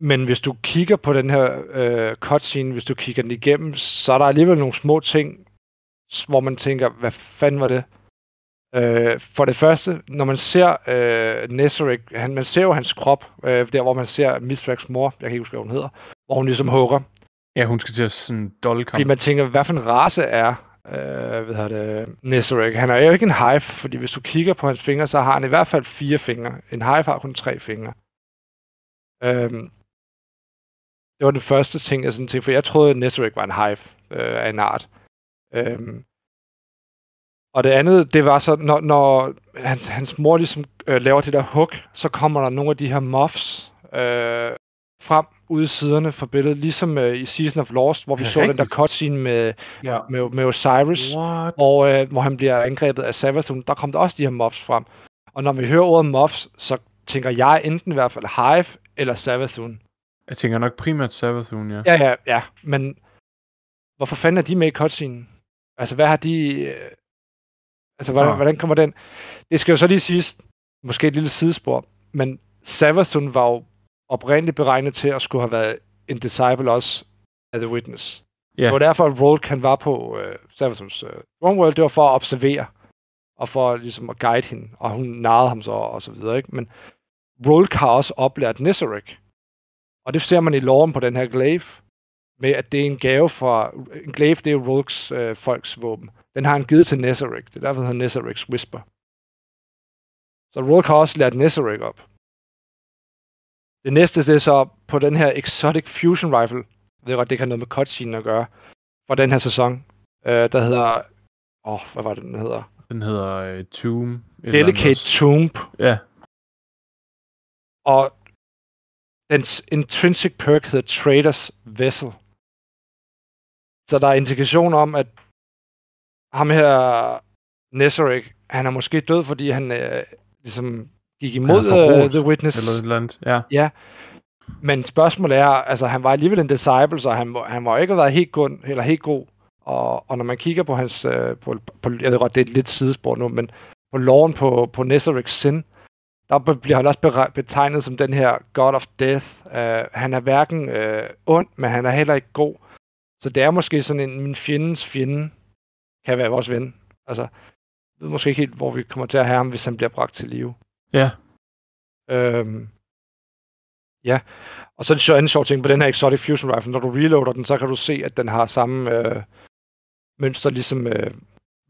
Men hvis du kigger på den her øh, cutscene, hvis du kigger den igennem, så er der alligevel nogle små ting, hvor man tænker, hvad fanden var det? Øh, for det første, når man ser øh, Neseric, han, man ser jo hans krop, øh, der hvor man ser Mistrax mor, jeg kan ikke huske, hvad hun hedder, hvor hun ligesom hugger. Ja, hun skal til at sådan dolke ham. Fordi man tænker, hvad for en race er øh, hvad hedder det, Neseric? Han er jo ikke en hive, fordi hvis du kigger på hans fingre, så har han i hvert fald fire fingre. En hive har kun tre fingre. Øhm, det var den første ting, jeg sådan tænkte, for jeg troede, at Neseric var en hive øh, af en art. Øhm, og det andet, det var så, når, når hans, hans mor ligesom øh, laver det der hook, så kommer der nogle af de her muffs øh, frem ude i siderne for billedet, ligesom øh, i Season of Lost, hvor vi så den der cutscene med, Ja. med, med Osiris, What? og øh, hvor han bliver angrebet af Savathun, der kom der også de her muffs frem. Og når vi hører ordet muffs, så tænker jeg enten i hvert fald Hive eller Savathun. Jeg tænker nok primært Savathun, ja. Ja, ja, ja, men hvorfor fanden er de med i cutscene? Altså, hvad har de... Øh, altså, hvordan, Nå. hvordan kommer den... Det skal jo så lige siges, måske et lille sidespor, men Savathun var jo oprindeligt beregnet til at skulle have været en disciple også af The Witness. Ja. Det var derfor, at Rold kan var på øh, Savathuns øh, World, det var for at observere, og for ligesom at guide hende, og hun narrede ham så, og så videre, ikke? Men Rolk har også oplært Neseric, og det ser man i loven på den her glaive, med at det er en gave fra... En glaive, det er Rolks øh, folks våben. Den har han givet til Neseric. Det er derfor, han hedder Neseric's Whisper. Så Rolk har også lært Neseric op. Det næste, det er så på den her Exotic Fusion Rifle. Jeg ved godt, det kan noget med cutscene at gøre. For den her sæson. Øh, der hedder... Åh, oh, hvad var det, den hedder? Den hedder uh, Tomb. Delicate. Tomb. Ja. Og dens intrinsic perk hedder Traders Vessel. Så der er indikation om, at ham her, Neseric, han er måske død, fordi han øh, ligesom gik imod uh, The Witness. Eller et eller andet. Ja. Men spørgsmålet er, altså han var alligevel en disciple, så han, han må ikke været helt god, eller helt god. Og, og når man kigger på hans, øh, på, på, jeg ved godt, det er et lidt sidespor nu, men på loven på, på Neserics sin, der bliver han også betegnet som den her God of Death. Uh, han er hverken uh, ond, men han er heller ikke god. Så det er måske sådan en min fjendens fjende. kan være vores ven. Altså, jeg ved måske ikke helt, hvor vi kommer til at have ham, hvis han bliver bragt til live. Ja. Øhm, ja, og så er det så en sjov ting på den her Exotic Fusion Rifle. Når du reloader den, så kan du se, at den har samme øh, mønster, ligesom øh,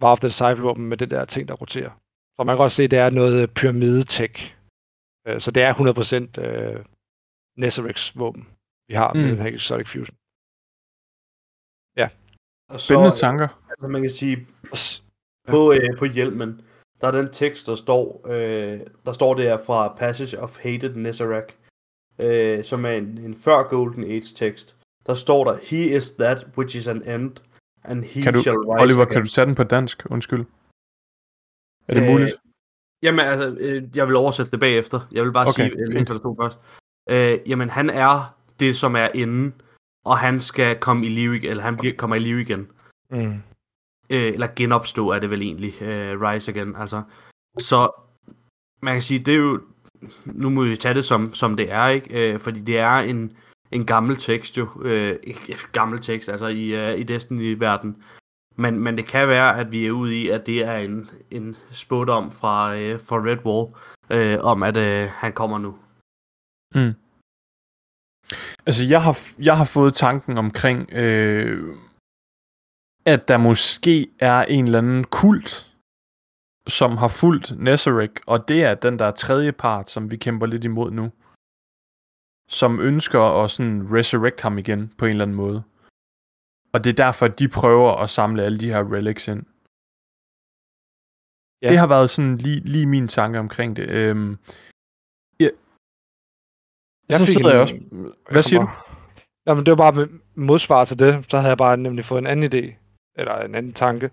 War of the Disciple-våben med det der ting, der roterer. Så man kan også se, at det er noget pyramide-tech. Øh, så det er 100% øh, Nesserix våben, vi har mm. med den her Exotic Fusion. Og så, Spændende tanker. Altså, man kan sige, på, øh, på hjelmen, der er den tekst, der står, øh, der står det er fra Passage of Hated Nezarek, øh, som er en, en før Golden Age tekst. Der står der, He is that which is an end, and he Kan du, shall rise Oliver, again. kan du sætte den på dansk? Undskyld. Er det Øh, muligt? Jamen altså, øh, jeg vil oversætte det bagefter. Jeg vil bare Okay, sige, øh, fint. der stod først. Øh, jamen, han er det, som er inden, og han skal komme i live igen, eller han bliver, kommer i live igen. Mm. Øh, eller genopstå er det vel egentlig, øh, rise again, altså. Så man kan sige, det er jo, nu må vi tage det som, som det er, ikke? Øh, fordi det er en, en gammel tekst jo, øh, ikke gammel tekst, altså i, øh, i Destiny-verden. Men, men det kan være, at vi er ude i, at det er en, en spådom fra, øh, fra Red Wall, øh, om at øh, han kommer nu. Mm. Altså, jeg har, jeg har fået tanken omkring, øh, at der måske er en eller anden kult, som har fulgt Nezarek, og det er den der tredje part, som vi kæmper lidt imod nu, som ønsker at sådan resurrect ham igen på en eller anden måde. Og det er derfor, at de prøver at samle alle de her relics ind. Ja. Det har været sådan lige, lige min tanke omkring det. Øhm, ja. Jeg Så sidder en- jeg også... Hvad siger du? Jamen, det var bare modsvar til det. Så havde jeg bare nemlig fået en anden idé. Eller en anden tanke.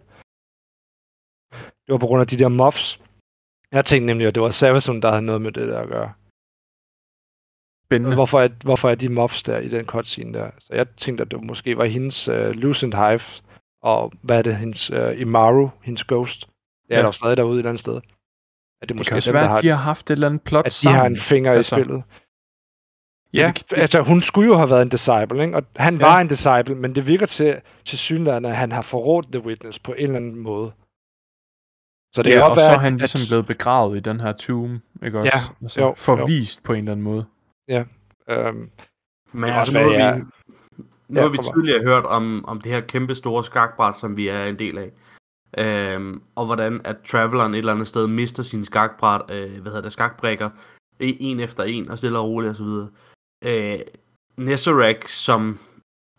Det var på grund af de der mobs. Jeg tænkte nemlig, at det var Savasund, der havde noget med det der at gøre. Spændende. Hvorfor er, hvorfor er de mobs der i den cutscene der? Så jeg tænkte, at det måske var hendes uh, Lucent Hive, og hvad er det, hendes uh, Imaru, hendes ghost. Det er Ja. der stadig derude et eller andet sted. At det, Det måske kan er også dem, være, at de har haft et eller andet plot at de sammen. har en finger altså. i spillet. Ja, Ja, det, det, altså hun skulle jo have været en disciple, ikke? og han Ja. ja. var en disciple, men det virker til, til synligheden, at han har forrådt The Witness på en eller anden måde. Så det ja, kan og så er han at- ligesom blevet begravet i den her tomb, ikke også? Ja, altså, jo, forvist på en eller anden måde. Øhm, Men altså, nu har være, vi, ja. nu Ja, har vi tidligere hørt om, om det her kæmpe store skakbræt, som vi er en del af. Øhm, og hvordan at Traveleren et eller andet sted mister sine skakbræt, øh, hvad hedder det, skakbrækker, en efter en, og stille og roligt og så videre. Øh, Nesserac, som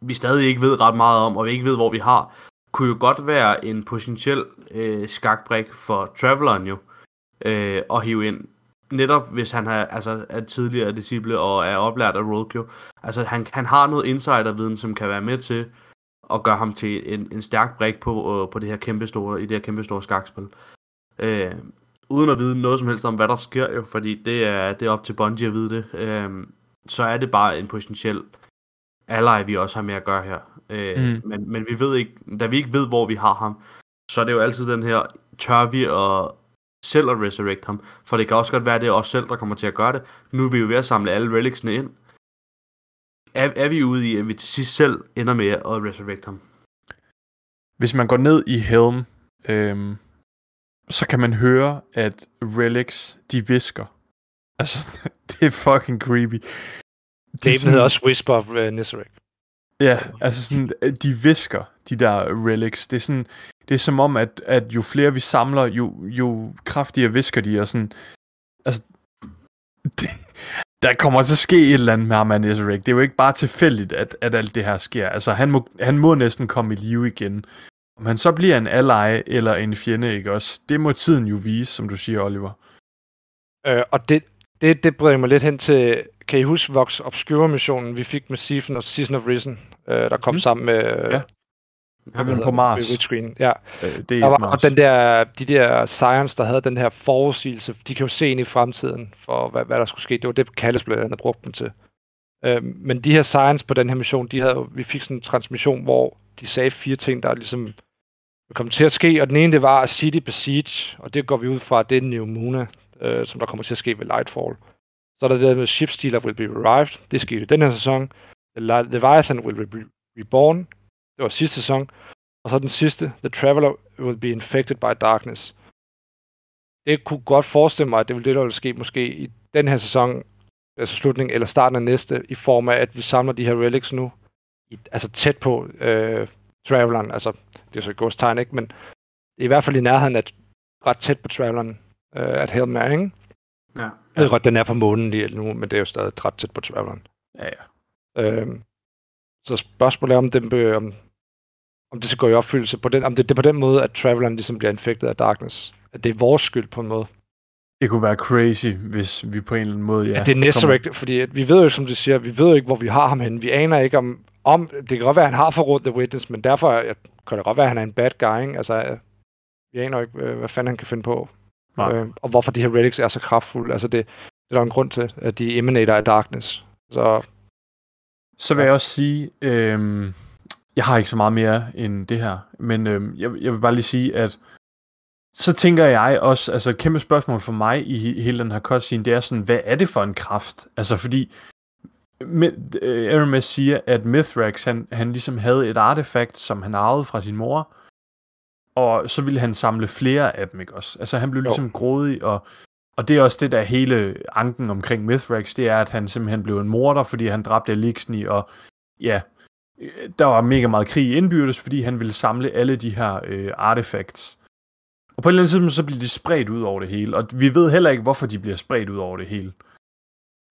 vi stadig ikke ved ret meget om, og vi ikke ved, hvor vi har, kunne jo godt være en potentiel øh, skakbrik for Traveleren jo, øh, at hive ind. Netop hvis han har, altså, er tidligere disciple og er oplært af Rolkio. Altså, han, han har noget insiderviden, som kan være med til at gøre ham til en, en stærk brik på, øh, på det her kæmpe store, i det her kæmpe store skakspil. Øh, uden at vide noget som helst om, hvad der sker jo, fordi det er, det er op til Bungie at vide det, øh, så er det bare en potentiel ally, vi også har med at gøre her. Øh, Mm. men, men vi ved ikke, da vi ikke ved, hvor vi har ham, så er det jo altid den her, tør vi at selv at resurrect ham? For det kan også godt være, at det er os selv, der kommer til at gøre det. Nu er vi jo ved at samle alle relicsene ind. Er, er vi ude i, at vi til sidst selv ender med at resurrect ham? Hvis man går ned i Helm, øhm, så kan man høre, at relics, de visker. Altså, det er fucking creepy. De det sådan- hedder også Whisper of uh, Nisarek. Ja, altså sådan, øh, de visker, de der relics. Det er sådan, det er som om, at, at jo flere vi samler, jo, jo kraftigere visker de, og sådan, altså, [LAUGHS] det, der kommer til at ske et eller andet med Armand Ezerek. Det er jo ikke bare tilfældigt, at, at alt det her sker. Altså, han må, han må næsten komme i live igen. Om han så bliver en ally eller en fjende, ikke også? Det må tiden jo vise, som du siger, Oliver. Øh, og det, det, det bringer mig lidt hen til, kan I huske Vox Obscure-missionen, vi fik med Siphon og Season of Risen, øh, der kom mm. sammen med... Ja. hvad Jamen, på? Mars. Ja, Øh, det der er var Mars. og den der, de der Science, der havde den her forudsigelse, de kan jo se ind i fremtiden for, hvad, hvad der skulle ske. Det var det, Kalles blandt andet brugte dem til. Øh, men de her Science på den her mission, de havde, vi fik sådan en transmission, hvor de sagde fire ting, der ligesom kom til at ske, og den ene, det var City Besiege, og det går vi ud fra, at det er New Muna, øh, som der kommer til at ske ved Lightfall. Så er der det der med Ship Stealer will be revived, det skete i den her sæson. The Leviathan will be reborn, det var sidste sæson. Og så den sidste, The Traveler will be infected by darkness. Det kunne godt forestille mig, at det vil det, der ville ske måske i den her sæson, altså slutningen eller starten af næste, i form af, at vi samler de her relics nu, i, altså tæt på øh, Traveleren, altså det er så et godstegn, ikke? Men i hvert fald i nærheden af ret tæt på Traveleren, øh, at Helm er, ikke? Ja. Jeg ved godt, den er på månen lige nu, men det er jo stadig ret tæt på Traveleren. Ja, ja. Øhm, så spørgsmålet er, om, den, be, om, om det skal gå i opfyldelse på den, om det, det er på den måde, at Traveleren ligesom bliver infektet af Darkness. At det er vores skyld på en måde. Det kunne være crazy, hvis vi på en eller anden måde, ja... Ja, det er Nesserect, kommer... fordi at vi ved jo, som du siger, vi ved jo ikke, hvor vi har ham henne. Vi aner ikke om, om det kan godt være, at han har forrådt The Witness, men derfor jeg, kan det godt være, at han er en bad guy, ikke? Altså, vi aner jo ikke, øh, hvad fanden han kan finde på. Nej. Øh, og hvorfor de her relics er så kraftfulde. Altså, det, det er der en grund til, at de emanater af darkness. Så Så vil jeg også sige, øhm, jeg har ikke så meget mere end det her, men øhm, jeg, jeg vil bare lige sige, at så tænker jeg også, altså et kæmpe spørgsmål for mig i he- hele den her cutscene, det er sådan, hvad er det for en kraft? Altså fordi, øh, Aramis siger, at Mithrax, han, han ligesom havde et artefakt, som han arvede fra sin mor, og så ville han samle flere af dem, ikke også? Altså han blev Jo. ligesom grådig, og, og det er også det der hele anken omkring Mithrax, det er, at han simpelthen blev en morder, fordi han dræbte Elixni, og ja, øh, der var mega meget krig indbyrdes, fordi han ville samle alle de her øh, artefacts. Og på et eller andet tidspunkt, så bliver de spredt ud over det hele, og vi ved heller ikke, hvorfor de bliver spredt ud over det hele.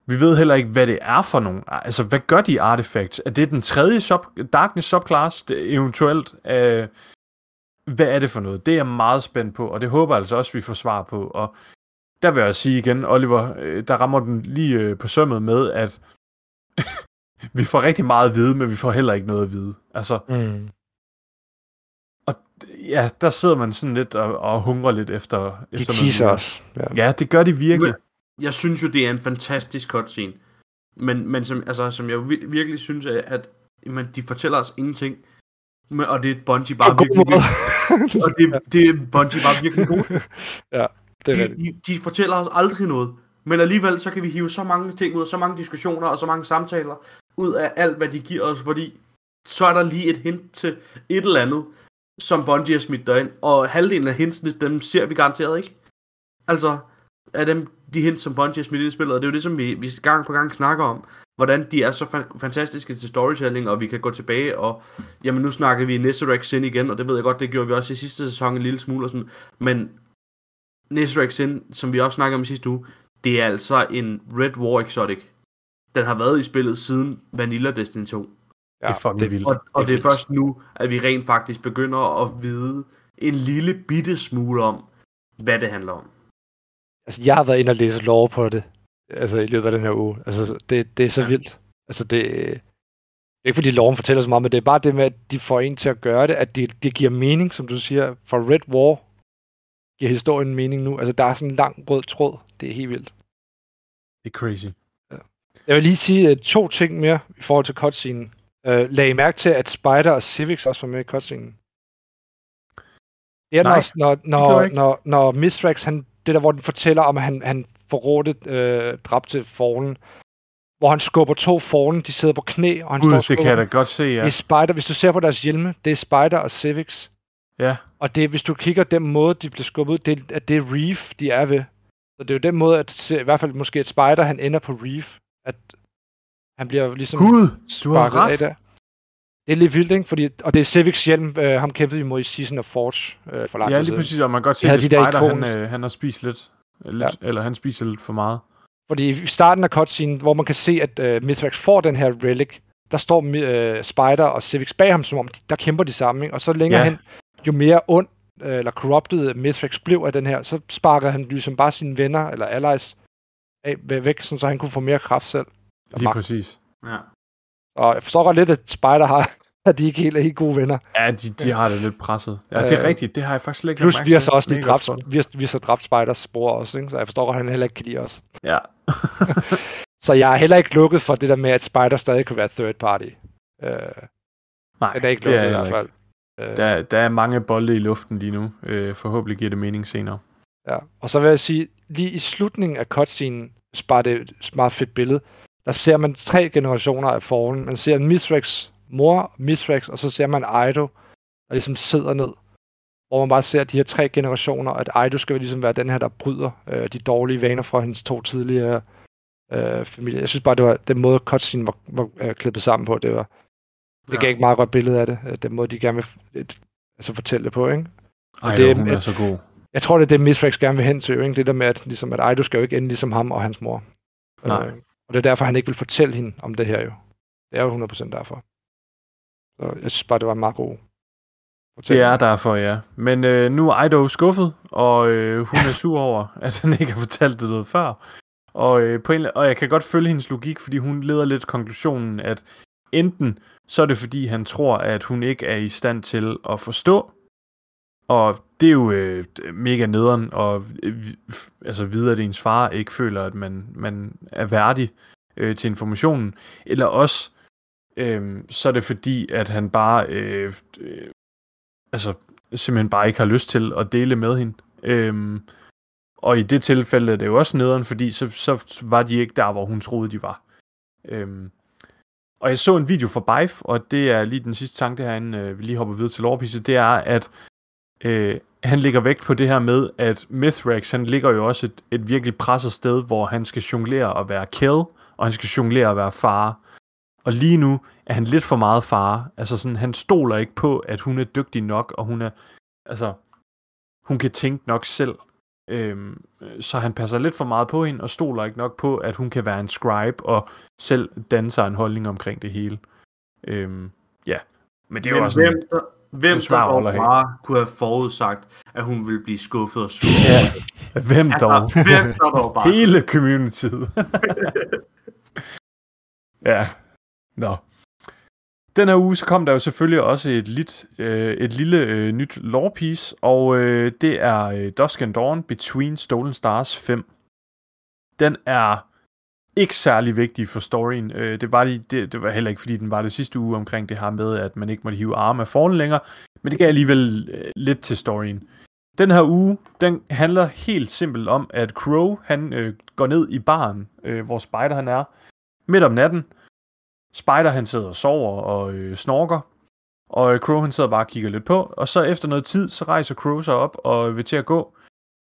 Vi ved heller ikke, hvad det er for nogle... Altså, hvad gør de artefacts? Er det den tredje sub, Darkness subclass, det, eventuelt? Øh, hvad er det for noget? Det er jeg meget spændt på, og det håber jeg altså også, vi får svar på. Og der vil jeg sige igen, Oliver, øh, der rammer den lige øh, på sømmet med, at [LAUGHS] vi får rigtig meget at vide, men vi får heller ikke noget at vide. Altså, mm. og ja, der sidder man sådan lidt og, og hungrer lidt efter... de efter teaser os. Ja. Ja, det gør de virkelig. Jeg synes jo, det er en fantastisk cutscene. Men, men som, altså, som jeg vir- virkelig synes, er, at jamen, de fortæller os ingenting. Men, og det er Bungie bare god virkelig, måde. og det, det er Bungie bare virkelig god. [LAUGHS] ja, det er de, de, de fortæller os aldrig noget. Men alligevel, så kan vi hive så mange ting ud, og så mange diskussioner, og så mange samtaler ud af alt, hvad de giver os, fordi så er der lige et hint til et eller andet, som Bungie har smidt derind, og halvdelen af hintsene, dem ser vi garanteret ikke. Altså, af dem, de hints, som Bungie har smidt ind i spillet, og det er jo det, som vi, vi gang på gang snakker om, hvordan de er så fa- fantastiske til storytelling, og vi kan gå tilbage, og jamen nu snakker vi Nesserex Sin igen, og det ved jeg godt, det gjorde vi også i sidste sæson en lille smule, og sådan, men Nesserex Sin, som vi også snakkede om sidste uge, det er altså en Red War Exotic. Den har været i spillet siden Vanilla Destiny 2. Det er fucking vildt. Og, og det er først nu, at vi rent faktisk begynder at vide en lille bitte smule om, hvad det handler om. Altså, jeg har været inde og læse lov på det, altså i løbet af den her uge. Altså, det, det er så Ja. vildt. Altså, det, det er ikke fordi loven fortæller så meget, men det er bare det med, at de får en til at gøre det, at det, det giver mening, som du siger. For Red War giver historien mening nu. Altså, der er sådan en lang rød tråd. Det er helt vildt. Det er crazy. Jeg vil lige sige uh, to ting mere i forhold til cutscenen. Uh, lag I mærke til, at Spider og Civics også var med i cutscenen? Det er, Nej, når, når, når, når, når Mithrax, han, det der, hvor den fortæller om, at han, han forrådte øh, dræbte fornen, hvor han skubber to forne, de sidder på knæ, og han Gud, står det kan jeg da godt se, Ja. ja. Det er Spider, hvis du ser på deres hjelme, det er Spider og Civics. Ja, Og det, hvis du kigger den måde, de bliver skubbet ud, det, er- at det er Reef, de er ved. Så det er jo den måde, at se- i hvert fald måske et Spider, han ender på Reef. At han bliver ligesom Gud, du har sparket af ret. der. Det er lidt vildt, ikke? Fordi, og det er Civics hjelm, øh, ham kæmpede vi mod i Season of Forge øh, for lang Ja, tid lige siden. præcis, og man kan godt se, at de der Spider, han, øh, han har spist lidt, lidt ja. eller han spiser lidt for meget. Fordi i starten af cutscene, hvor man kan se, at øh, Mithrax får den her relic, der står øh, Spider og Civics bag ham, som om der kæmper de sammen. Ikke? Og så længere Ja. hen, jo mere ond øh, eller corrupted Mithrax blev af den her, så sparker han ligesom bare sine venner eller allies af, væk, sådan, så han kunne få mere kraft selv. Og, Lige magt. præcis. Ja. og jeg forstår godt lidt, at Spider har, [LAUGHS] at de ikke helt er helt gode venner. Ja, de, de har det lidt presset. Ja, det er Øh, rigtigt. Det har jeg faktisk slet ikke Plus, vi har så også lige dræbt, vi har, vi har så dræbt Spiders bror også, ikke? så jeg forstår godt, at han heller ikke kan lide os. [LAUGHS] Ja. [LAUGHS] Så jeg er heller ikke lukket for det der med, at Spider stadig kan være third party. Øh, Nej, den er ikke det lukket er i hvert fald. Øh, Der, der er mange bolde i luften lige nu. Øh, forhåbentlig giver det mening senere. Ja. Og så vil jeg sige, lige i slutningen af cutscenen, bare det et meget fedt billede, der ser man tre generationer af Fallen. Man ser Mithrax mor, Mithrax, og så ser man Aido, der ligesom sidder ned. hvor man bare ser de her tre generationer, at Aido skal ligesom være den her, der bryder øh, de dårlige vaner fra hendes to tidligere øh, familier. Jeg synes bare, det var den måde, cutscene var, var øh, klippet sammen på, det var det gav Ja. ikke meget godt billede af det, øh, den måde, de gerne vil et, altså fortælle det på, ikke? Ej, det er- hun er så god. Jeg tror, det er det, Misfax gerne vil hen til, ikke? Det der med, at, ligesom, at Aido skal jo ikke ende ligesom ham og hans mor. Nej. Øh, og det er derfor, han ikke vil fortælle hende om det her jo. Det er jo 100% derfor. Så jeg synes bare, det var en meget god Det er derfor, ja. Men øh, nu er Ido skuffet, og øh, hun er sur over, [LAUGHS] at han ikke har fortalt det noget før. Og, øh, på en, og jeg kan godt følge hendes logik, fordi hun leder lidt konklusionen, at enten så er det fordi, han tror, at hun ikke er i stand til at forstå, og det er jo øh, mega nederen, og øh, altså videre, at ens far ikke føler, at man, man er værdig øh, til informationen, eller også øh, så er det fordi, at han bare øh, øh, altså simpelthen bare ikke har lyst til at dele med hende. Øhm, og i det tilfælde er det jo også nederen, fordi så, så var de ikke der, hvor hun troede, de var. Øhm, og jeg så en video fra Bife, og det er lige den sidste tanke herinde, øh, vi lige hopper videre til Lorpisse, det er, at øh, han ligger vægt på det her med, at Mithrax, han ligger jo også et, et virkelig presset sted, hvor han skal jonglere og være kill, og han skal jonglere og være far. Og lige nu er han lidt for meget far. Altså sådan, han stoler ikke på, at hun er dygtig nok, og hun er, altså, hun kan tænke nok selv. Øhm, så han passer lidt for meget på hende, og stoler ikke nok på, at hun kan være en scribe, og selv danne sig en holdning omkring det hele. Øhm, ja, men det er jo også hvem, der, hvem der dog bare kunne have forudsagt, at hun ville blive skuffet og sur. Ja. hvem dog? Altså, hvem der dog bare... Hele communityet. [LAUGHS] ja. Nå. Den her uge, så kom der jo selvfølgelig også et, lit, øh, et lille øh, nyt lore piece, og øh, det er øh, Dusk and Dawn Between Stolen Stars 5. Den er ikke særlig vigtig for storyen. Øh, det, var lige, det, det var heller ikke, fordi den var det sidste uge omkring det her med, at man ikke måtte hive arme af foran længere, men det gav alligevel øh, lidt til storyen. Den her uge, den handler helt simpelt om, at Crow, han øh, går ned i baren, øh, hvor Spider han er, midt om natten. Spider, han sidder og sover og øh, snorker, og øh, Crow, han sidder bare og kigger lidt på, og så efter noget tid, så rejser Crow sig op og vil til at gå.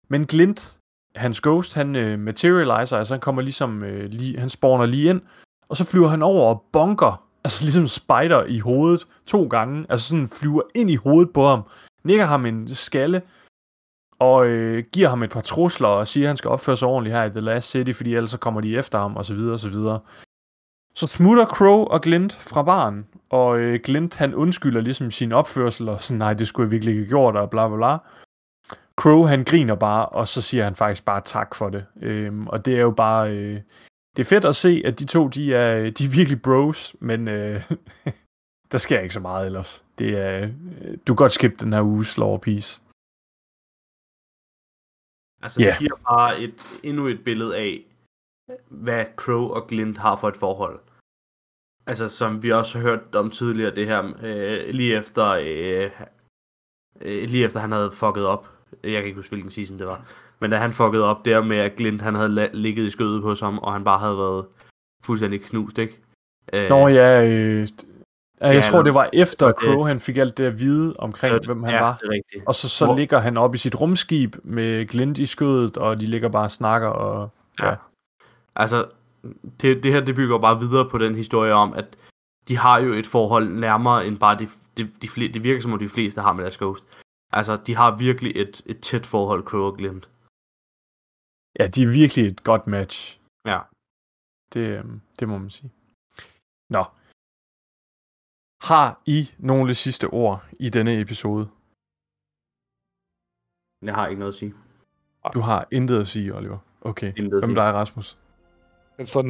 Men Glint, hans ghost, han øh, materializer, altså han kommer ligesom, øh, lige, han spawner lige ind, og så flyver han over og bonker, altså ligesom Spider i hovedet to gange, altså sådan flyver ind i hovedet på ham, nikker ham en skalle, og øh, giver ham et par trusler og siger, at han skal opføre sig ordentligt her i The Last City, fordi ellers så kommer de efter ham, og så videre, og så smutter Crow og Glint fra baren, og øh, Glint han undskylder ligesom sin opførsel, og sådan, nej, det skulle jeg virkelig ikke have gjort, og bla bla bla. Crow han griner bare, og så siger han faktisk bare tak for det. Øhm, og det er jo bare, øh, det er fedt at se, at de to, de er, de er virkelig bros, men øh, [LAUGHS] der sker ikke så meget ellers. Det er, øh, du kan godt skippe den her uges lore piece. Altså, Ja. det giver bare et, endnu et billede af, hvad Crow og Glint har for et forhold. Altså, som vi også har hørt om tidligere, det her, øh, lige efter, øh, øh, lige efter han havde fucket op. Jeg kan ikke huske, hvilken season det var. Men da han fuckede op der med, at Glint han havde la- ligget i skødet på ham, og han bare havde været fuldstændig knust, ikke? Øh, Nå ja, øh, jeg Ja, tror, det var efter det- Crow, han fik alt det at vide omkring, hvem han ja, var. det er rigtigt. Og så, så Hvor- ligger han op i sit rumskib med Glint i skødet, og de ligger bare og snakker, og ja. Ja. Altså, det, det her det bygger bare videre på den historie om, at de har jo et forhold nærmere end bare de, de, de fle, det virker som om de fleste har med deres ghost. Altså, de har virkelig et, et tæt forhold, Crow og Glint. ja, de er virkelig et godt match. Ja. Det, øhm, det må man sige. Nå. Har I nogle sidste ord i denne episode? Jeg har ikke noget at sige. Du har intet at sige, Oliver. Okay. Intet Hvem sige. er Rasmus? Den står 0-0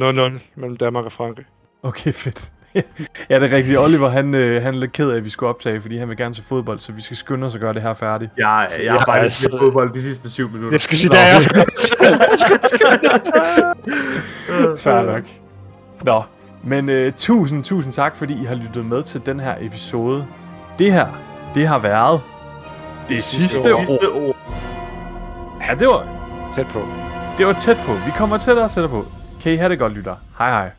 mellem Danmark og Frankrig. Okay, fedt. [LAUGHS] ja, det er rigtigt. Oliver, han, øh, han er lidt ked af, at vi skulle optage, fordi han vil gerne se fodbold, så vi skal skynde os og gøre det her færdigt. Jeg, jeg, jeg Ja, har bare altså- altså... fodbold de sidste syv minutter. Jeg skal sige, der er jeg sgu [LAUGHS] [LAUGHS] Fair nok. Nå, men øh, tusind, tusind tak, fordi I har lyttet med til den her episode. Det her, det har været det sidste ord. Sidste ord. Ja, det var, Tæt på. det var tæt på. Vi kommer tættere og tættere på. Kan I have det godt, lytter. Hej hej.